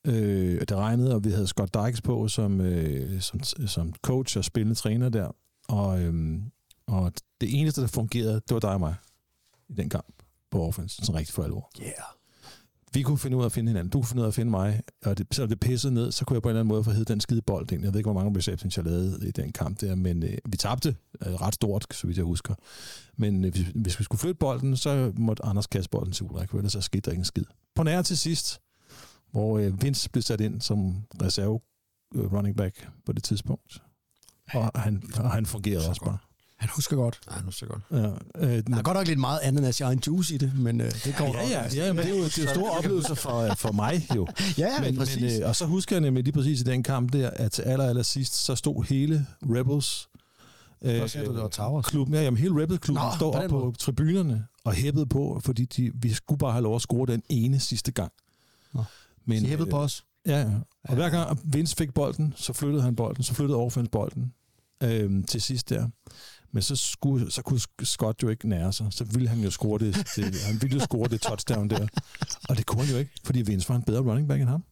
Øh, det regnede, og vi havde Scott Dykes på som, øh, som, som coach og spillende træner der. Og, øh, og det eneste, der fungerede, det var dig og mig i den kamp på offense, sådan rigtig for alvor. yeah. Vi kunne finde ud af at finde hinanden. Du kunne finde ud af at finde mig. Og det, selvom det pissede ned, så kunne jeg på en eller anden måde få heddet den skide bold ind. Jeg ved ikke, hvor mange receptions jeg lavede i den kamp der, men øh, vi tabte øh, ret stort, så vidt jeg husker. Men øh, hvis, hvis vi skulle flytte bolden, så måtte Anders kaste bolden til Ulrik, ellers så skete der ikke en skid. På nær til sidst, hvor øh, Vince blev sat ind som reserve øh, running back på det tidspunkt. Og han, og han fungerede også bare. Han husker godt. Ja, nu så godt. Ja, øh, Der er godt nok lidt meget ananas i egen juice i det, men øh, det går Ja, ja, ja, men det er jo, det er store oplevelser for, for mig jo. [LAUGHS] Ja, ja, men, præcis. men, øh, og så husker jeg nemlig lige præcis i den kamp der, at til aller, aller sidst, så stod hele Rebels øh, Towers. klubben, ja, jamen hele Rebels-klubben Nå, på op på måde. tribunerne og hæppede på, fordi de, vi skulle bare have lov at score den ene sidste gang. Nå. Men, De hæppede på os. Ja, ja. Og hver gang Vince fik bolden, så flyttede han bolden, så flyttede Orphans bolden øhm, til sidst der. Men så, skulle, så kunne Scott jo ikke nære sig. Så ville han jo score det, [LAUGHS] det, han ville jo score det touchdown der. Og det kunne han jo ikke, fordi Vince var en bedre running back end ham.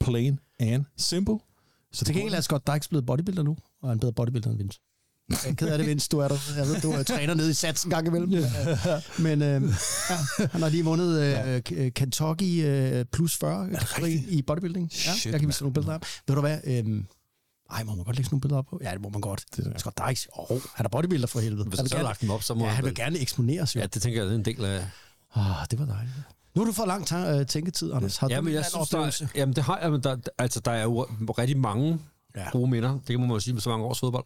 Plain and simple. Så Til gengæld er Scott Dykes blevet bodybuilder nu, og er en bedre bodybuilder end Vince. Jeg er ked af det, Vince. Du er der. Jeg ved, du er træner nede i sats en gang imellem. Men øh, ja, han har lige vundet øh, K- Kentucky øh, plus 40 kategori i bodybuilding. Ja, Shit, jeg kan vise nogle billeder af. ham. Ved du hvad? Øh, ej, må man godt lægge nogle billeder op på? Ja, det må man godt. Det er- Scott Dykes. Åh, oh, han er bodybuilder for helvede. Hvis Han så gerne, lagt dem op, så må ja, han vil gerne eksponeres jo. Ja, det tænker jeg, det er en del af... Oh, det var dejligt. Nu har du fået lang øh, tænketid, Anders. Har Ja, du jeg synes, der, er- jamen det har jeg, men der, altså, der er jo rigtig mange Ja. gode minder. Det må man jo sige med så mange års fodbold.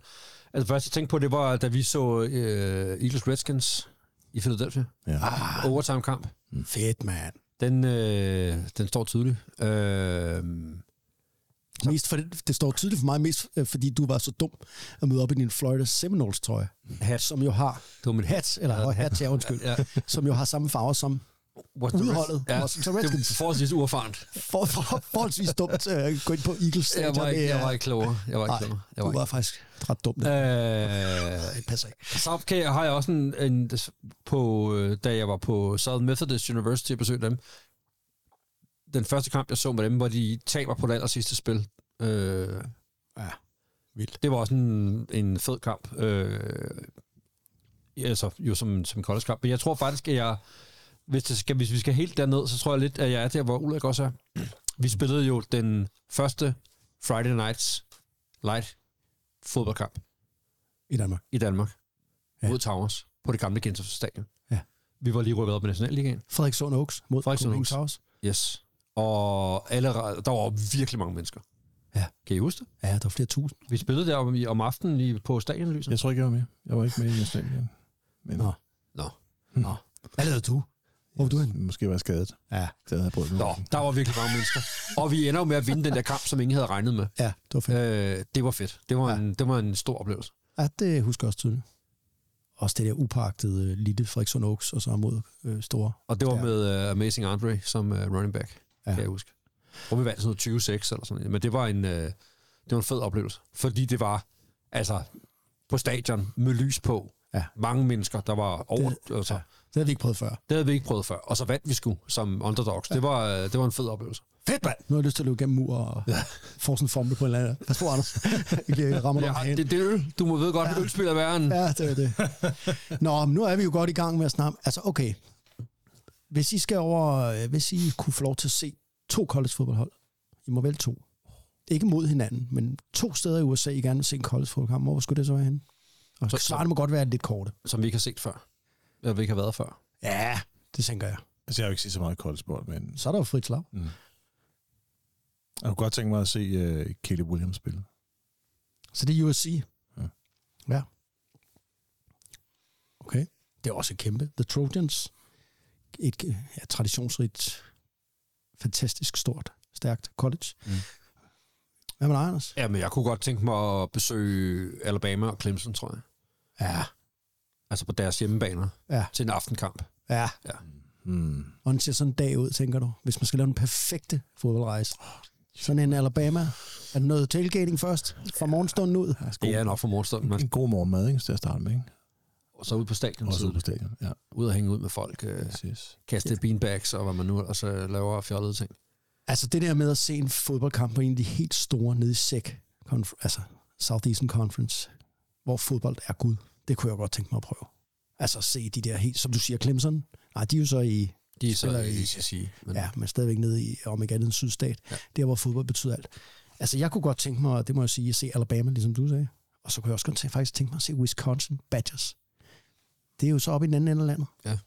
Altså først jeg tænkte på, det var, da vi så øh, Eagles Redskins i Philadelphia. Ja. Ah, Overtime-kamp. fedt, mand. Den, øh, den står tydeligt. Øh, Mest for det, det står tydeligt for mig, mest øh, fordi du var så dum at møde op i din Florida Seminoles trøje, hat. som jo har Det var mit hat, eller hat, ja, undskyld, Ja. som jo har samme farve som What the Udholdet. Ja, Washington det Redskins. var forholdsvis uerfarent. for, for, forholdsvis dumt øh, at gå ind på Eagles Jeg var, ikke, Det er- jeg var ikke klogere. Jeg var ikke Nej, klogere. Jeg du var var ikke. faktisk ret dum. Øh, det passer ikke. Så kan jeg, har jeg også en, en på, øh, da jeg var på Southern Methodist University og besøgte dem. Den første kamp, jeg så med dem, hvor de taber på det aller sidste spil. Øh, Ja, vildt. det var også en, en fed kamp. Øh, altså, jo som, som college-kamp. Men jeg tror faktisk, at jeg, hvis, det skal, hvis vi skal helt derned, så tror jeg lidt, at jeg er der, hvor Ulrik også er. Vi spillede jo den første Friday Nights Light fodboldkamp I Danmark. i Danmark Ja. mod Towers på det gamle Gentofte Stadion. Ja. Vi var lige rykket op i Nationalligaen. Frederikssund Oaks mod Frederikssund Oaks. Towers. Yes. Og alle, der var virkelig mange mennesker. Ja. Kan I huske det? Ja, der var flere tusind. Vi spillede der om, om aftenen lige på stadionlyset. Jeg tror ikke, jeg var med. Jeg var ikke med i igen. Men Nå. Nå. Nå. Hvad lavede du? Hvor var du hen? måske var jeg skadet. Ja, Det havde jeg prøvet. Nå, der var virkelig mange mennesker. Og vi ender jo med at vinde den der kamp, som ingen havde regnet med. ja det var fedt. Øh, det var fedt. Det var, Ja. en, det var en stor oplevelse. Ja, det husker jeg også tydeligt. Også det der upagtede øh, lille Frederikssund Oaks, og så mod øh, store. Og det var Ja. med uh, Amazing Andre som uh, running back, Ja. kan jeg huske. Og vi vandt sådan noget 26 eller sådan noget. Men det var en, uh, det var en fed oplevelse. Fordi det var, altså, på stadion med lys på. Ja. Mange mennesker, der var over... Det- altså, ja. Det havde vi ikke prøvet før. Det havde vi ikke prøvet før. Og så vandt vi sgu som underdogs. Ja. Det, var, øh, det var en fed oplevelse. Fedt, mand! Nu har jeg lyst til at løbe gennem mur og ja. få sådan en formel på en eller anden. Pas på, Anders. [LAUGHS] Jeg rammer dig Ja, det, det er øl. Du må vide godt, at øl spiller værre end... Ja, det er det. Nå, men nu er vi jo godt i gang med at snakke. Altså, okay. Hvis I skal over... øh, Hvis I kunne få lov til at se to college fodboldhold. I må vel to. ikke mod hinanden, men to steder i USA, I gerne vil se en college fodboldkamp. Hvor skulle det så være henne? Og Så- så, svarene må godt være lidt korte. som vi ikke har set før. Eller vi ikke har været før. Ja, det tænker jeg. Altså, jeg har jo ikke set så meget koldsport, men Så er der jo frit slag. jeg kunne godt tænke mig at se uh, Kelly Williams spille. Så det er USC. Ja. ja. Okay. Det er også kæmpe. The Trojans. Et ja, traditionsrigt, fantastisk stort, stærkt college. Mm. Hvad med dig, Anders? Ja, men jeg kunne godt tænke mig at besøge Alabama og Clemson, tror jeg. Ja. Altså på deres hjemmebaner Ja. til en aftenkamp. Ja. Ja. Hmm. Hvordan ser sådan en dag ud, tænker du? Hvis man skal lave den perfekte fodboldrejse. Sådan en Alabama. Er der noget tailgating først? Fra morgenstunden ud? Det er nok for morgenstunden, men En god morgenmad, ikke? Til at starte med, ikke? og så ud på stadion, ude så på stadion. Ja, ud og hænge ud med folk, øh, præcis. kaste beanbags og hvad man nu og så laver af fjollede ting. Altså det der med at se en fodboldkamp på en af de helt store nede i SEC, altså Southeastern Conference, hvor fodbold er Gud, det kunne jeg godt tænke mig at prøve. Altså se de der helt, som du siger, Clemson, nej, de er jo så i, De er så i i- sige, men ja, men stadigvæk nede i, om ikke andet en sydstat, ja. der hvor fodbold betyder alt. Altså jeg kunne godt tænke mig, det må jeg sige, at se Alabama, ligesom du sagde, og så kunne jeg også godt tænke, faktisk tænke mig at se Wisconsin Badgers. Det er jo så oppe i den anden ende af landet. Ja.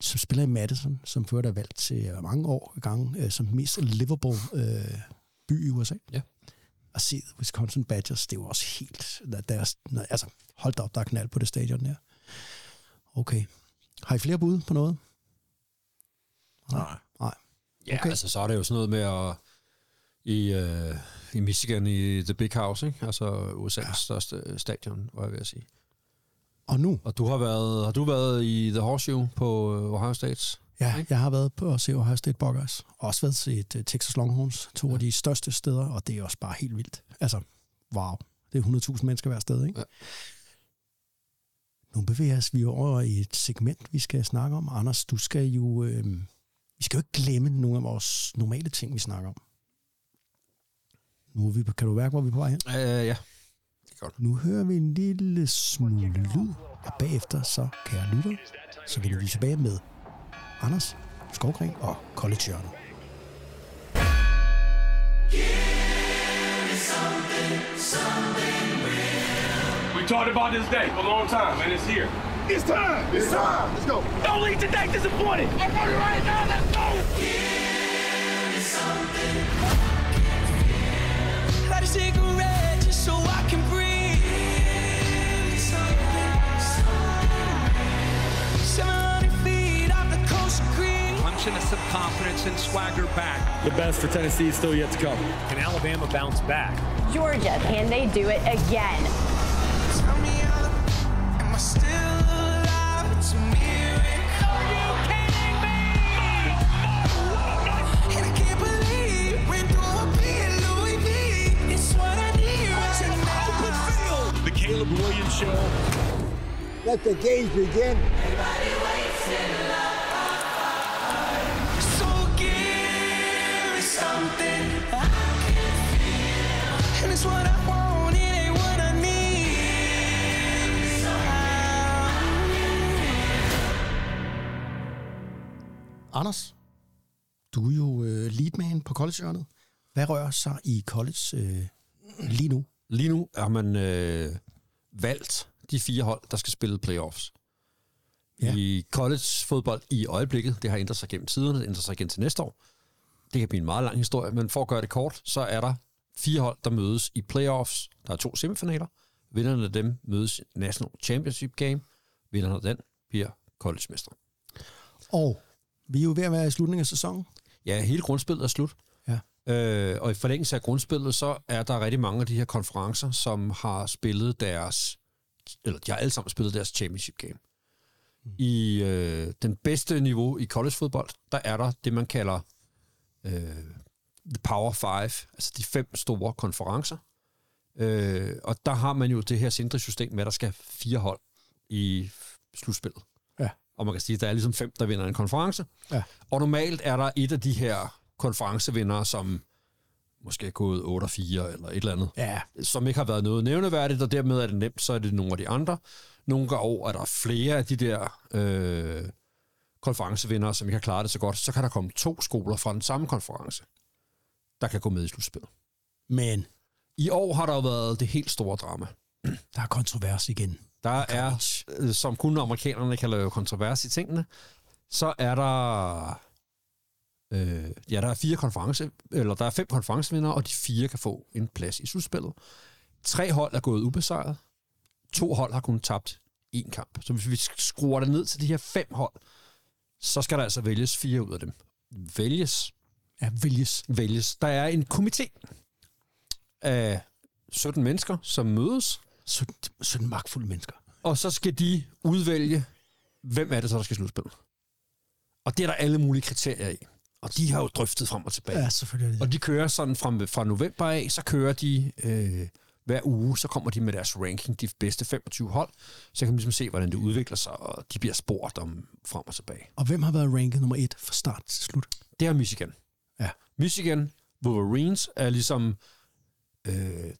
Som spiller i Madison, som før er valgt til mange år gang øh, som mest livable øh, by i USA. Ja. At se Wisconsin Badgers, det jo også helt... Der, deres, altså, hold da op, der er knald på det stadion der. Okay. Har I flere bud på noget? Nej. Nej. Ja, Okay. altså så er det jo sådan noget med at i, øh, i Michigan i The Big House, ikke? Altså USA's ja. største stadion, var jeg ved at sige. Og nu? Og du har været, har du været i The Horseshoe på øh, Ohio State? Ja, jeg har været på at se Ohio State Buckeyes. Og også været til et, uh, Texas Longhorns, to ja. af de største steder, og det er også bare helt vildt. Altså, wow. Det er 100.000 mennesker hver sted, ikke? Ja. Nu bevæger os vi over i et segment, vi skal snakke om. Anders, du skal jo... Øh, vi skal jo ikke glemme nogle af vores normale ting, vi snakker om. Nu er vi, kan du mærke, hvor vi er på vej hen? Øh, ja. Det er godt. Nu hører vi en lille smule lyd, og bagefter så, kære lytter, så vender vi tilbage med Anders Skovgren og College Hjørnet. We talked about this day for a long time, and it's here. It's time. It's time. Let's go. Don't leave today disappointed. I'm ready right now. Let's go. The best for Tennessee is still yet to come. Can Alabama bounce back? Georgia, can they do it again? Tell me how the am I still leadman på college Hvad rører sig i college øh, lige nu? Lige nu er man øh, valgt de fire hold, der skal spille playoffs. Ja. I college-fodbold i øjeblikket, det har ændret sig gennem tiderne, det ændrer sig igen til næste år. Det kan blive en meget lang historie, men for at gøre det kort, så er der fire hold, der mødes i playoffs. Der er to semifinaler. Vinderne af dem mødes i National Championship Game. Vinderne af den bliver collegemester. Og vi er jo ved at være i slutningen af sæsonen. Ja, hele grundspillet er slut. Ja. Øh, og i forlængelse af grundspillet, så er der rigtig mange af de her konferencer, som har spillet deres, eller de har alle sammen spillet deres championship game. Mm. I øh, den bedste niveau i collegefodbold, der er der det, man kalder øh, The Power Five, altså de fem store konferencer. Øh, og der har man jo det her centrisystem med, at der skal fire hold i slutspillet. Og man kan sige, at der er ligesom fem, der vinder en konference. Ja. Og normalt er der et af de her konferencevindere, som måske er gået 8-4 eller et eller andet, Ja. som ikke har været noget nævneværdigt, og dermed er det nemt, så er det nogle af de andre. Nogle går over, er der flere af de der øh, konferencevindere, som ikke har klaret det så godt, så kan der komme to skoler fra den samme konference, der kan gå med i slutspillet. Men I år har der jo været det helt store drama. [CLEARS THROAT] der er kontrovers igen. Der er, øh, som kun amerikanerne kan lave kontrovers i tingene, så er der... Øh, ja, der er fire konference, eller der er fem konferencevinder, og de fire kan få en plads i slutspillet. Tre hold er gået ubesejret. To hold har kun tabt én kamp. Så hvis vi skruer det ned til de her fem hold, så skal der altså vælges fire ud af dem. Vælges. Ja, vælges. Vælges. Der er en komité af 17 mennesker, som mødes, 17, 17 magtfulde mennesker. og så skal de udvælge, hvem er det så, der skal slutspille. Og det er der alle mulige kriterier i. Og de har jo drøftet frem og tilbage. Ja, selvfølgelig. Og de kører sådan fra, fra november af, så kører de øh, hver uge, så kommer de med deres ranking, de bedste 25 hold, så kan man ligesom se, hvordan det udvikler sig, og de bliver spurgt om frem og tilbage. Og hvem har været ranket nummer et fra start til slut? Det er Michigan. Ja. Michigan Wolverines er ligesom øh,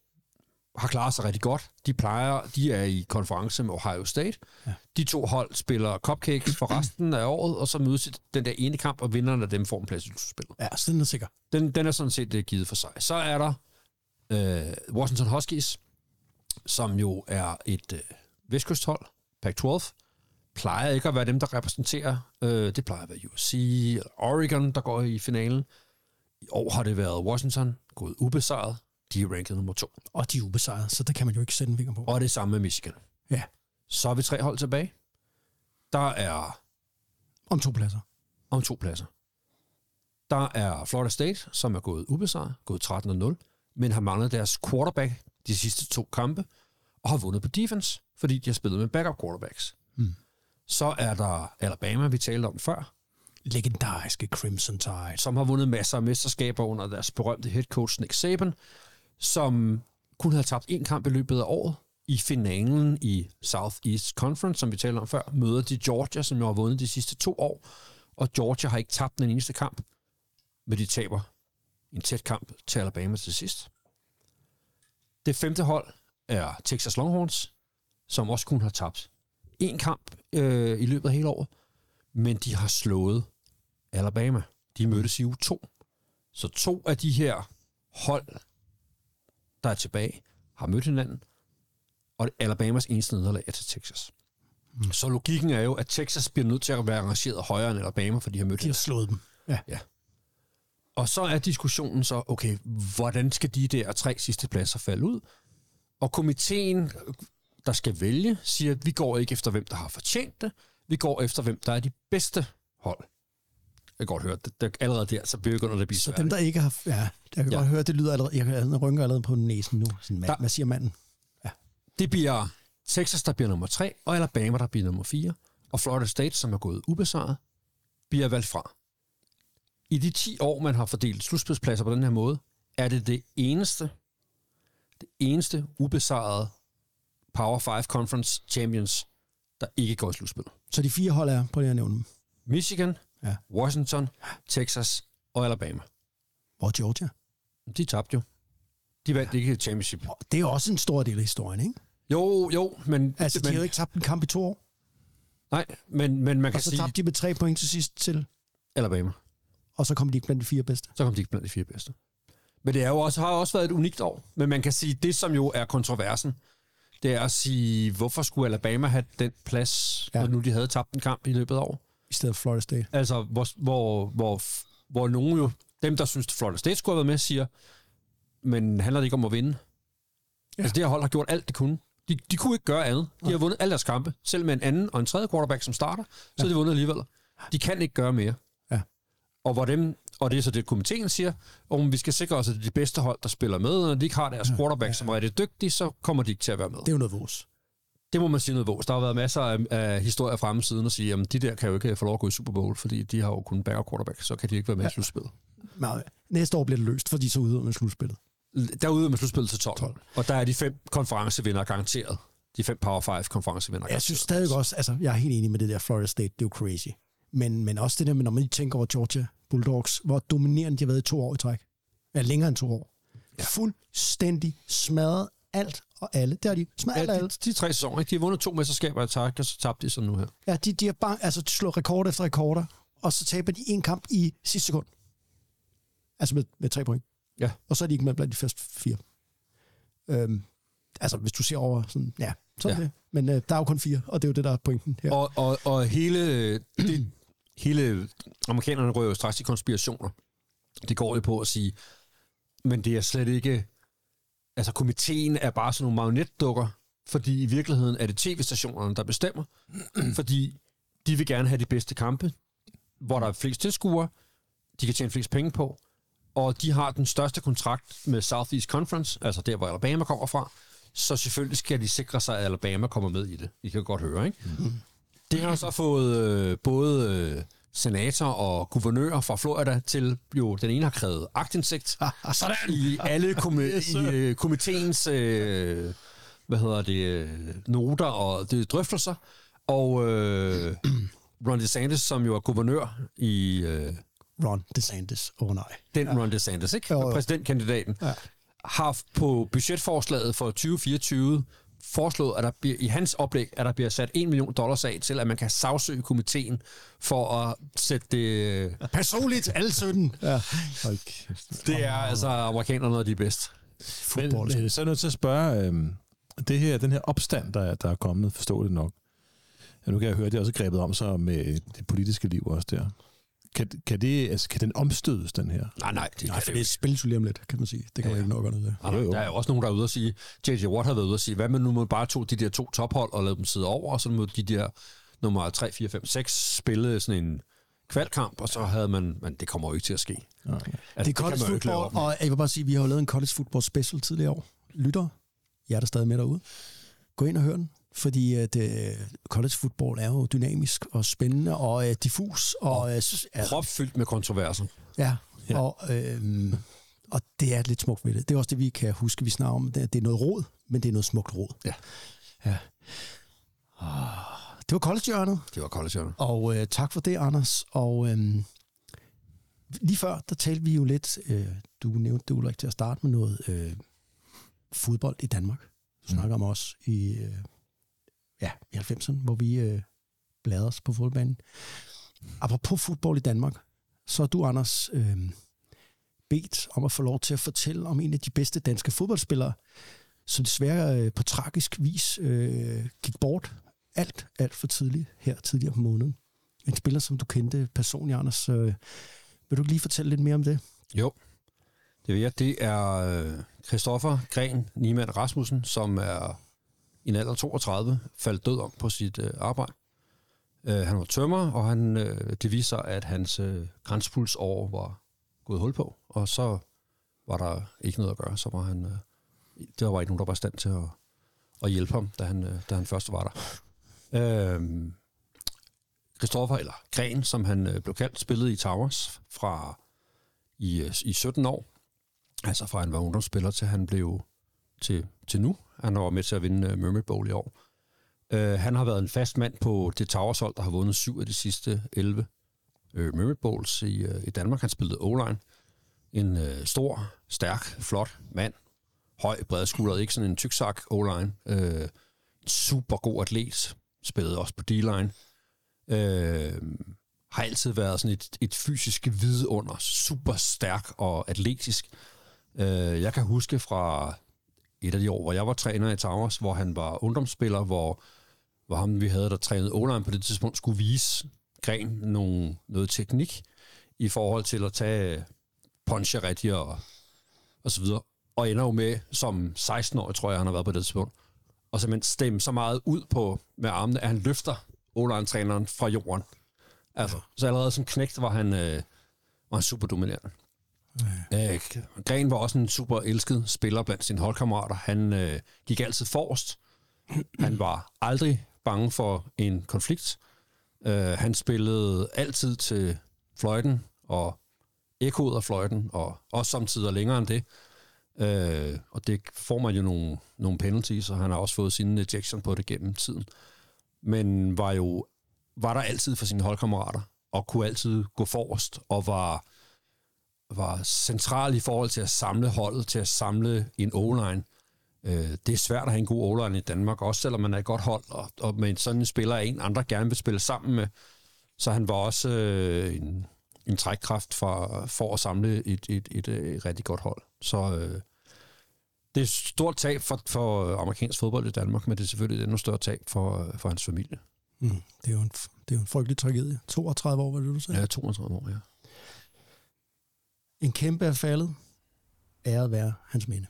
har klaret sig rigtig godt. De plejer, de er i konference med Ohio State. Ja. De to hold spiller cupcakes for resten af året, og så mødes den der ene kamp, og vinderen af dem får en plads i slutspillet. Ja, så den er sikker. Den, den er sådan set øh, givet for sig. Så er der øh, Washington Huskies, som jo er et øh, vestkysthold, Pac-12, plejer ikke at være dem, der repræsenterer. Øh, det plejer at være USC Oregon, der går i finalen. I år har det været Washington, gået ubesejret. De er ranket nummer to. Og de er ubesejret, så der kan man jo ikke sætte en finger på. Og det samme med Michigan. Ja, Så er vi tre hold tilbage. Der er om to pladser. om to pladser. Der er Florida State, som er gået ubesejret, gået 13-0, men har manglet deres quarterback de sidste to kampe, og har vundet på defense, fordi de har spillet med backup quarterbacks. Mm. Så er der Alabama, vi talte om før, Legendariske Crimson Tide. som har vundet masser af mesterskaber under deres berømte head coach Nick Saban, som kun havde tabt en kamp i løbet af året. I finalen i Southeast Conference, som vi talte om før, møder de Georgia, som jo har vundet de sidste to år. Og Georgia har ikke tabt den eneste kamp, men de taber en tæt kamp til Alabama til sidst. Det femte hold er Texas Longhorns, som også kun har tabt en kamp øh, i løbet af hele året, men de har slået Alabama. De mødtes i u 2. Så to af de her hold, der er tilbage, har mødt hinanden, og Alabamas eneste nederlag er til Texas. Mm. Så logikken er jo, at Texas bliver nødt til at være arrangeret højere end Alabama, for de har mødt De har slået dem. Ja. Ja. Og så er diskussionen så, okay, hvordan skal de der tre sidste pladser falde ud? Og komiteen, der skal vælge, siger, at vi går ikke efter, hvem der har fortjent det. Vi går efter, hvem der er de bedste hold. Jeg kan godt høre, det, det, allerede der, så begynder det at blive Så dem, der ikke har... Ja, jeg kan Ja. ja. godt høre, det lyder allerede... Jeg kan rynke allerede på næsen nu. Sådan, mand, Der- hvad siger manden? Det bliver Texas, der bliver nummer tre, og Alabama, der bliver nummer fire. Og Florida State, som er gået ubesejret, bliver valgt fra. I de 10 år, man har fordelt slutspidspladser på den her måde, er det det eneste, det eneste ubesejrede Power 5 Conference Champions, der ikke går i slutspil. Så de fire hold er, på det, jeg nævne dem. Michigan, Ja. Washington, Texas og Alabama. Hvor Georgia? De tabte jo. De vandt ikke et championship. Det er også en stor del af historien, ikke? Jo, jo, men... Altså, de men, har jo ikke tabt en kamp i to år. Nej, men, men man kan Og så sige... tabte de med tre point til sidst til, Alabama. og så kom de ikke blandt de fire bedste. så kom de ikke blandt de fire bedste. Men det er jo også, har også været et unikt år. Men man kan sige, det som jo er kontroversen, det er at sige, hvorfor skulle Alabama have den plads, ja. Ja. når nu de havde tabt en kamp i løbet af år? I stedet for Florida State. Altså, hvor, hvor, hvor, hvor nogen jo, dem der synes, Florida State skulle have været med, siger, men handler det ikke om at vinde? Ja. Altså, det her hold har gjort alt, det kunne. De, de kunne ikke gøre andet. De har vundet alle deres kampe. Selv med en anden og en tredje quarterback, som starter, så ja. har de vundet alligevel. De kan ikke gøre mere. Ja. Og, hvor dem, og det er så det, komiteen siger, om vi skal sikre os, at det er de bedste hold, der spiller med, og når de ikke har deres quarterback, ja. som er rigtig dygtig, så kommer de ikke til at være med. Det er jo noget vores. Det må man sige noget vås. Der har været masser af, af historier fremme siden og sige, at de der kan jo ikke få lov at gå i Super Bowl, fordi de har jo kun backup quarterback, så kan de ikke være med ja. i slutspillet. Nej, næste år bliver det løst, fordi så udøver med slutspillet. Derude er man slutspillet til 12. 12. Og der er de fem konferencevinder garanteret. De fem Power 5 konferencevinder Jeg synes stadig også, altså jeg er helt enig med det der Florida State, det er jo crazy. Men, men også det der med, når man tænker over Georgia Bulldogs, hvor dominerende de har været i to år i træk. Ja, længere end to år. Ja. Fuldstændig smadret alt og alle. Det har de smadret Ja, alle. de, de tre sæsoner, ikke? de har vundet to mesterskaber i træk, og så tabte de så nu her. Ja, de, de har bare altså, slået rekord efter rekorder, og så taber de en kamp i sidste sekund. Altså med, med tre point. Ja. Og så er de ikke med blandt de første fire. Øhm, altså, hvis du ser over sådan, ja, sådan Ja. ja. det. Men øh, der er jo kun fire, og det er jo det, der er pointen her. Og, og, og hele, det, hele amerikanerne rører jo straks i konspirationer. Det går jo på at sige, men det er slet ikke... Altså, komiteen er bare sådan nogle marionetdukker, fordi i virkeligheden er det tv-stationerne, der bestemmer. fordi de vil gerne have de bedste kampe, hvor der er flest tilskuere, de kan tjene flest penge på, og de har den største kontrakt med Southeast Conference, altså der, hvor Alabama kommer fra, så selvfølgelig skal de sikre sig, at Alabama kommer med i det. I kan godt høre, ikke? Mm. Det har så fået øh, både øh, senator og guvernør fra Florida til, jo, den ene har krævet agtindsigt [LAUGHS] Sådan! i alle komi- [LAUGHS] i, øh, komiteens øh, hvad hedder det, øh, noter og det, drøftelser, og øh, [CLEARS THROAT] Ron DeSantis, som jo er guvernør i øh, Ron DeSantis. Åh oh, nej. den ja. Ron DeSantis, ikke? Jo, jo. præsidentkandidaten, Ja. har på budgetforslaget for 2024 foreslået, at der bliver, i hans oplæg, at der bliver sat 1 million dollars af til, at man kan sagsøge komiteen for at sætte det... Personligt, alle 17. Ja. Hold kæft. Det er altså amerikanerne, de er bedst. Men, men så er jeg nødt til at spørge, øhm, det her, den her opstand, der, er- der er kommet, forstår det nok. Ja, nu kan jeg høre, at det er også grebet om sig med det politiske liv også der. Kan, kan, det, altså, kan den omstødes, den her? Nej, nej, det Nej, for det spilles jo lige om lidt, kan man sige. Det kan ja. man ikke nok gøre noget af. Nej, der er jo også nogen, der er ude og sige, J.J. Watt har været ude og sige, hvad med nu må bare to de der to tophold og lade dem sidde over, og så må de der nummer 3, 4, 5, 6 spille sådan en kvalkamp, og så havde man, men det kommer jo ikke til at ske. Nej. Altså, det er college man lave football, og jeg vil bare sige, at vi har jo lavet en college football special tidligere år. Lytter, jeg er der stadig med derude. Gå ind og hør den, fordi at, uh, college football er jo dynamisk og spændende og uh, diffus. Og, og, uh, ja, Propfyldt med kontroverser. ja, ja. Og, øhm, og det er lidt smukt ved det. Det er også det, vi kan huske, vi snakker om. Det, er noget råd, men det er noget smukt råd. Ja. ja. Ah, Det var college Det var college og øh, tak for det, Anders. Og øhm, lige før, der talte vi jo lidt, øh, du nævnte det, Ulrik, til at starte med noget øh, fodbold i Danmark. Du snakker om os i, øh, ja, i 90'erne, hvor vi øh, bladrede os på fodboldbanen. Apropos fodbold i Danmark, så er du, Anders, øh, bedt om at få lov til at fortælle om en af de bedste danske fodboldspillere, som desværre øh, på tragisk vis øh, gik bort alt, alt for tidligt her tidligere på måneden. En spiller, som du kendte personligt, Anders. Øh, vil du lige fortælle lidt mere om det? Jo, det vil jeg. Det er øh, Christoffer Gren Niemann Rasmussen, som er i en alder af 32 faldt død om på sit øh, arbejde. Øh, han var tømmer, og han, øh, det viste sig, at hans øh, grænspulsår var gået hul på, og så var der ikke noget at gøre. Så var han, øh, der var ikke nogen, der var i stand til at, at hjælpe ham, da han, øh, da han først var der. Øh, Christoffer, eller Gren, som han øh, blev kaldt, spillede i Towers fra i, øh, i 17 år. Altså fra han var ungdomsspiller til han blev til, til nu. Han har med til at vinde uh, Mermaid Bowl i år. Uh, han har været en fast mand på det Towershold, der har vundet syv af de sidste 11 uh, øh, Mermaid Bowls i, uh, i Danmark. Han spillede O-line. En uh, stor, stærk, flot mand. Høj, bredskuldret, ikke sådan en tyksak O-line. Uh, super god atlet. Spillede også på D-line. Uh, har altid været sådan et, et fysisk vidunder, super stærk og atletisk. Øh, jeg kan huske fra et af de år, hvor jeg var træner i Towers, hvor han var ungdomsspiller, hvor, hvor ham, vi havde, der trænede online på det tidspunkt, skulle vise Gren nogle, noget teknik i forhold til at tage puncher rigtigt og, og så videre. Og ender jo med, som 16-årig, tror jeg, han har været på det tidspunkt, og simpelthen stemme så meget ud på med armene, at han løfter online-træneren fra jorden. Altså, så allerede som knægt var han, øh, var han super dominerende. Øh, Gren var også en super elsket spiller blandt sine holdkammerater. Han øh, gik altid forrest. Han var aldrig bange for en konflikt. Øh, han spillede altid til fløjten og ekkoet af fløjten, og også samtidig længere end det. Øh, og det får man jo nogle, nogle penalties, og han har også fået sin ejection på det gennem tiden. Men var jo var der altid for sine holdkammerater, og kunne altid gå forrest, og var, var central i forhold til at samle holdet, til at samle en O-line. Øh, det er svært at have en god O-line i Danmark, også selvom man er et godt hold, og, og med sådan en spiller, en andre gerne vil spille sammen med. Så han var også øh, en, en trækkraft for, for at samle et, et, et, et rigtig godt hold. Så øh, det er et stort tab for, for amerikansk fodbold i Danmark, men det er selvfølgelig et endnu større tab for, for hans familie. Mm. Det, er jo en, det er jo en frygtelig tragedie. 32 år, var det, du sagde? Ja, 32 år, ja. En kæmpe er faldet. Æret være hans minde.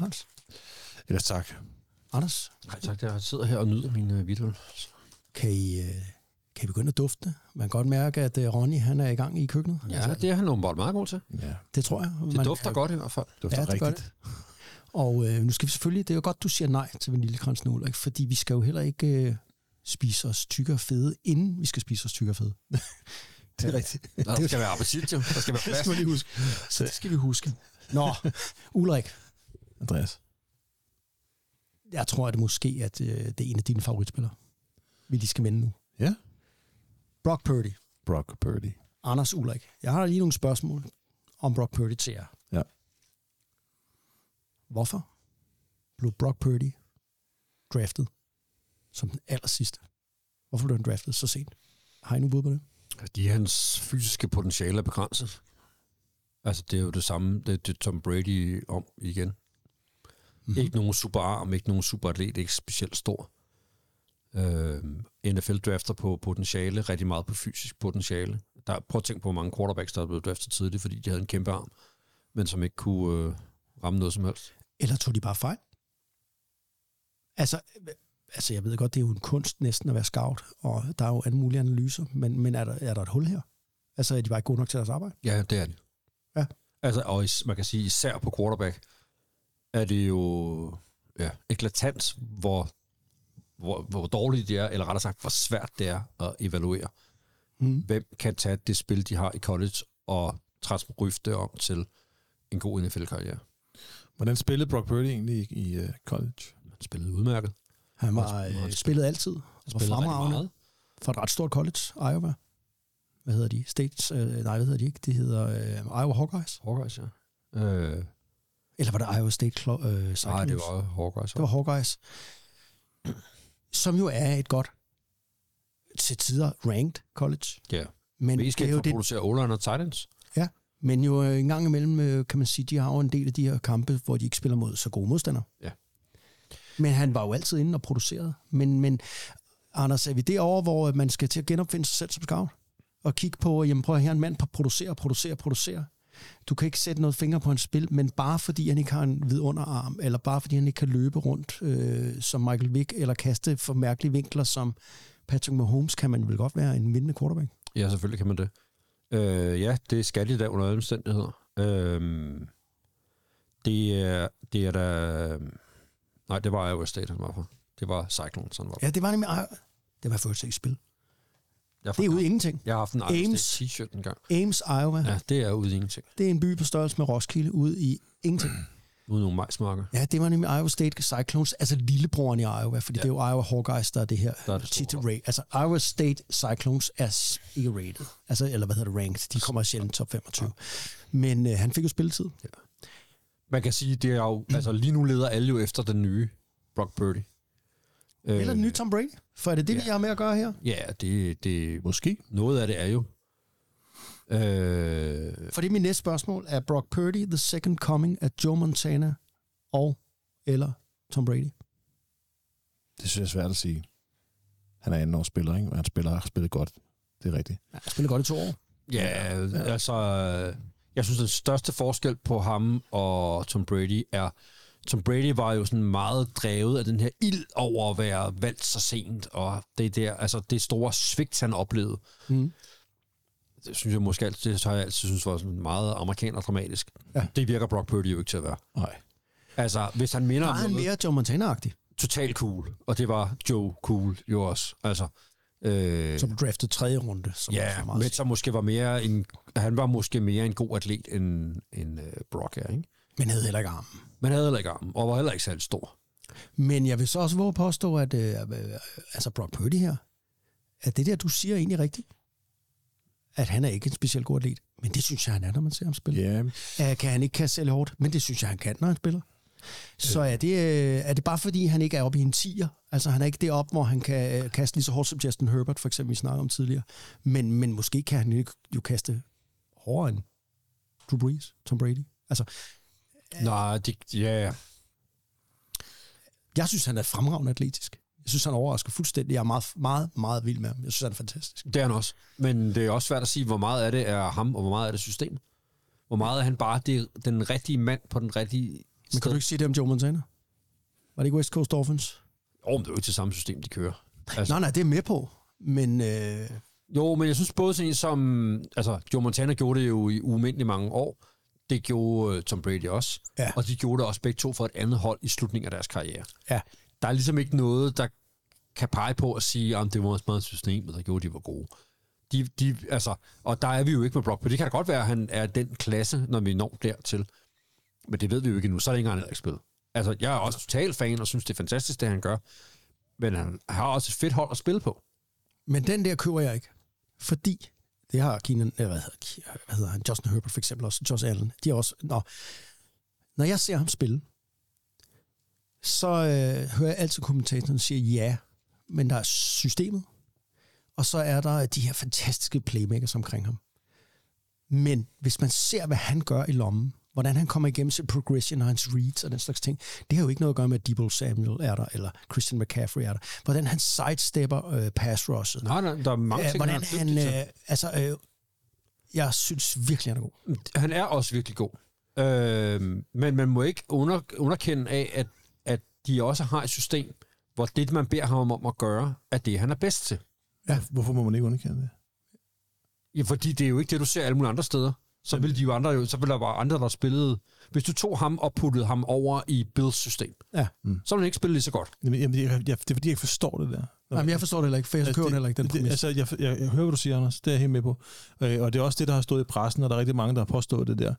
Vaniljekrans. Ellers tak. Anders? Nej tak, jeg sidder her og nyder min uh, hvidøl. Kan I, øh, kan I begynde at dufte? Man kan godt mærke, at øh, Ronny han er i gang i køkkenet. Ja, det er han åbenbart meget god til. Ja. Det tror jeg. Det Man dufter er- godt i hvert fald. Dufter Ja, det gør rigtigt. Og øh, nu skal vi selvfølgelig, det er jo godt, du siger nej til vaniljekransen, Ulrik, fordi vi skal jo heller ikke øh, spise os tykke og fede, inden vi skal spise os tykke og fede. [LAUGHS] Det er rigtigt. Der skal være appetit, jo. Der skal være [LAUGHS] Det plads. skal vi lige huske. Så det skal vi huske. Nå, Ulrik, Andreas. jeg tror, at det måske at, øh, det er en af dine favoritspillere, vi lige skal vende nu. Ja. Brock Purdy. Brock Purdy. Anders Ulrik. Jeg har lige nogle spørgsmål om Brock Purdy til jer. Ja. Hvorfor blev Brock Purdy draftet som den aller sidste? Hvorfor blev han draftet så sent? Har I nu bud på det? De hans fysiske potentiale er begrænset. Altså, det er jo det samme, det, det er Tom Brady om igen. Mm-hmm. Ikke nogen superarm, ikke nogen superatlet, ikke specielt stor. Øh, NFL drafter på potentiale, rigtig meget på fysisk potentiale. Der, prøv at tænke på, hvor mange quarterbacks, der er blevet draftet tidligt, fordi de havde en kæmpe arm, men som ikke kunne øh, ramme noget som helst. Eller tog de bare fejl? Altså, øh, altså, jeg ved godt, det er jo en kunst næsten at være scout, og der er jo alle mulige analyser, men, men er, der, er der et hul her? Altså, er de bare ikke gode nok til deres arbejde? Ja, det er det. Ja. Altså, og is, man kan sige, især på quarterback, er det jo ja, eklatant, hvor, hvor, hvor dårligt det er, eller rettere sagt, hvor svært det er at evaluere. Mm. Hvem kan tage det spil, de har i college, og transforme det om til en god NFL-karriere? Hvordan spillede Brock Purdy egentlig i, i uh, college? Han spillede udmærket. Han var Han øh, spillede- altid. Han var spillede fremragende meget. for et ret stort college, Iowa. Hvad hedder de? States? Øh, nej, hvad hedder de ikke? De hedder øh, Iowa Hawkeyes. Hawkeyes, ja. Øh, Eller var det Iowa State Clo- øh, Cyclones? nej, det var Hawkeyes. Det var Hawkeyes. [CLEARS THROAT] Som jo er et godt, til tider ranked college. Ja. Men Mest det er jo det, producere O-line og tight ends. Ja, men jo øh, en gang imellem, øh, kan man sige, de har jo en del af de her kampe, hvor de ikke spiller mod så gode modstandere. Ja. Men han var jo altid inde og produceret. Men, men Anders, er vi derovre, hvor man skal til at genopfinde sig selv som scout? Og kigge på, jamen prøv at her en mand på producere, producere, producere. Du kan ikke sætte noget finger på hans spil, men bare fordi han ikke har en vidunderarm, eller bare fordi han ikke kan løbe rundt øh, som Michael Vick, eller kaste for mærkelige vinkler som Patrick Mahomes, kan man vel godt være en vindende quarterback. Ja, selvfølgelig kan man det. Øh, ja, det skal de da under alle omstændigheder. Øh, det, er, det er da... Nej, det var Iowa State, han var for. Det var Cyclones, han var for. Ja, det var nemlig... Det var først ikke spil. Jeg, Det er ude ingenting. jeg har haft en Ames. T-shirt en gang. Ames, Iowa. Ja, det er ude ingenting. Det er en by på størrelse med Roskilde ude i ingenting. [CLEARS THROAT] Uden nogle majsmarker. Ja, det var nemlig Iowa State Cyclones, altså lillebroren i Iowa, fordi ja. det er jo Iowa Hawkeyes, der er det her Der er det tit rate. Altså Iowa State Cyclones er ikke rated, altså, eller hvad hedder det, ranked. De kommer sjældent top 25. Men øh, han fik jo spilletid. Man kan sige, det er jo... Altså, lige nu leder alle jo efter den nye Brock Purdy. Øh, Eller den nye Tom Brady, for er det det, vi har med at gøre her? Ja, det, det... Måske. Noget af det er jo... Øh, For det er min næste spørgsmål. Er Brock Purdy the second coming af Joe Montana og eller Tom Brady? Det synes jeg er svært at sige. Han er anden års spiller, ikke? Han spiller, har spillet godt. Det er rigtigt. Ja, han spiller godt i to år. Ja, altså, øh, jeg synes, den største forskel på ham og Tom Brady er, Tom Brady var jo sådan meget drevet af den her ild over at være valgt så sent, og det der, altså det store svigt, han oplevede. Mm. Det synes jeg måske altid, det har jeg altid synes var sådan meget amerikaner dramatisk. Ja. Det virker Brock Purdy jo ikke til at være. Nej. Altså, hvis han minder Der er han mere Joe Montana-agtig, totalt cool, og det var Joe cool jo også. Altså, øh, som draftet tredje runde. Som Ja, men som måske var mere en, han var måske mere en god atlet end, end uh, Brock er, ikke? Men havde heller ikke armen. Men havde heller ikke armen, og var heller ikke særlig stor. Men jeg vil så også våge at påstå, at øh, øh, altså Brock Purdy her, at det der, du siger, er egentlig rigtigt. At han er ikke en specielt god atlet. Men det synes jeg, han er, når man ser ham spille. Ja, Uh, kan han ikke kaste selv hårdt? Men det synes jeg, han kan, når han spiller. Så er det, øh, er det bare fordi, han ikke er oppe i en tier? Altså, han er ikke deroppe, hvor han kan øh, kaste lige så hårdt som Justin Herbert, for eksempel, vi snakkede om tidligere. Men, men måske kan han ikke jo kaste hårdere end Drew Brees, Tom Brady. Altså, Nej, det, ja, jeg synes, han er fremragende atletisk. Jeg synes, han overrasker fuldstændig. Jeg er meget, meget, meget vild med ham. Jeg synes, han er fantastisk. det er han også. Men det er også svært at sige, hvor meget af det er ham, og hvor meget af det system. Hvor meget er han bare det, den rigtige mand på den rigtige Men sted. kan du ikke sige det om Joe Montana? Var det ikke West Coast Dolphins? Åh, men det er jo ikke det samme system, de kører. Altså. Nej, nej, det er med på. Men øh, Jo, men jeg synes både sådan en som... Altså, Joe Montana gjorde det jo i ualmindelig mange år. Det gjorde uh, Tom Brady også. Ja. Og de gjorde det også begge to for et andet hold i slutningen af deres karriere. ja, Der er ligesom ikke noget, der kan pege på at sige, at det var også meget systemet, der gjorde, at de var gode. De, de, altså, og der er vi jo ikke med Brock, men det kan da godt være, at han er den klasse, når vi når dertil. Men det ved vi jo ikke endnu, så er det ikke engang ikke spillet. Altså, jeg er også total fan og synes, det er fantastisk, det han gør. Men han har også et fedt hold at spille på. men den der køber jeg ikke. Fordi, det har Keenan, øh, hvad hedder, hvad hedder han, Justin Herbert for eksempel også, Josh Allen, de er også, nå, når jeg ser ham spille, så øh, hører jeg altid kommentatoren sige ja, men der er systemet, og så er der de her fantastiske playmakers omkring ham. Men hvis man ser, hvad han gør i lommen, hvordan han kommer igennem sin progression og hans reads og den slags ting, det har jo ikke noget at gøre med, at Debo Samuel er der, eller Christian McCaffrey er der. Hvordan han sidestepper øh, pass rushet. Nej, nej, der er mange Øh, ting, hvordan han er han, øh, altså, øh, jeg synes virkelig, han er god. Han er også virkelig god. Øh, men man må ikke under, underkende af, at, at de også har et system, hvor det, man beder ham om at gøre, er det, han er bedst til. Ja. Hvorfor må man ikke underkende det? Ja, fordi det er jo ikke det, du ser alle mulige andre steder. Så vil de jo andre jo, så vil der være andre, der spillede. Hvis du tog ham og puttede ham over i Bills system, Ja. så ville han ikke spille lige så godt. Jamen, jamen, jeg, jeg, det er fordi, jeg ikke forstår det der. Jamen, jeg forstår det heller ikke, for jeg køber det, heller ikke den det, præmis. altså, jeg, jeg, jeg hører, hvad du siger, Anders. Det er jeg helt med på. Øh, og det er også det, der har stået i pressen, og der er rigtig mange, der har påstået det der.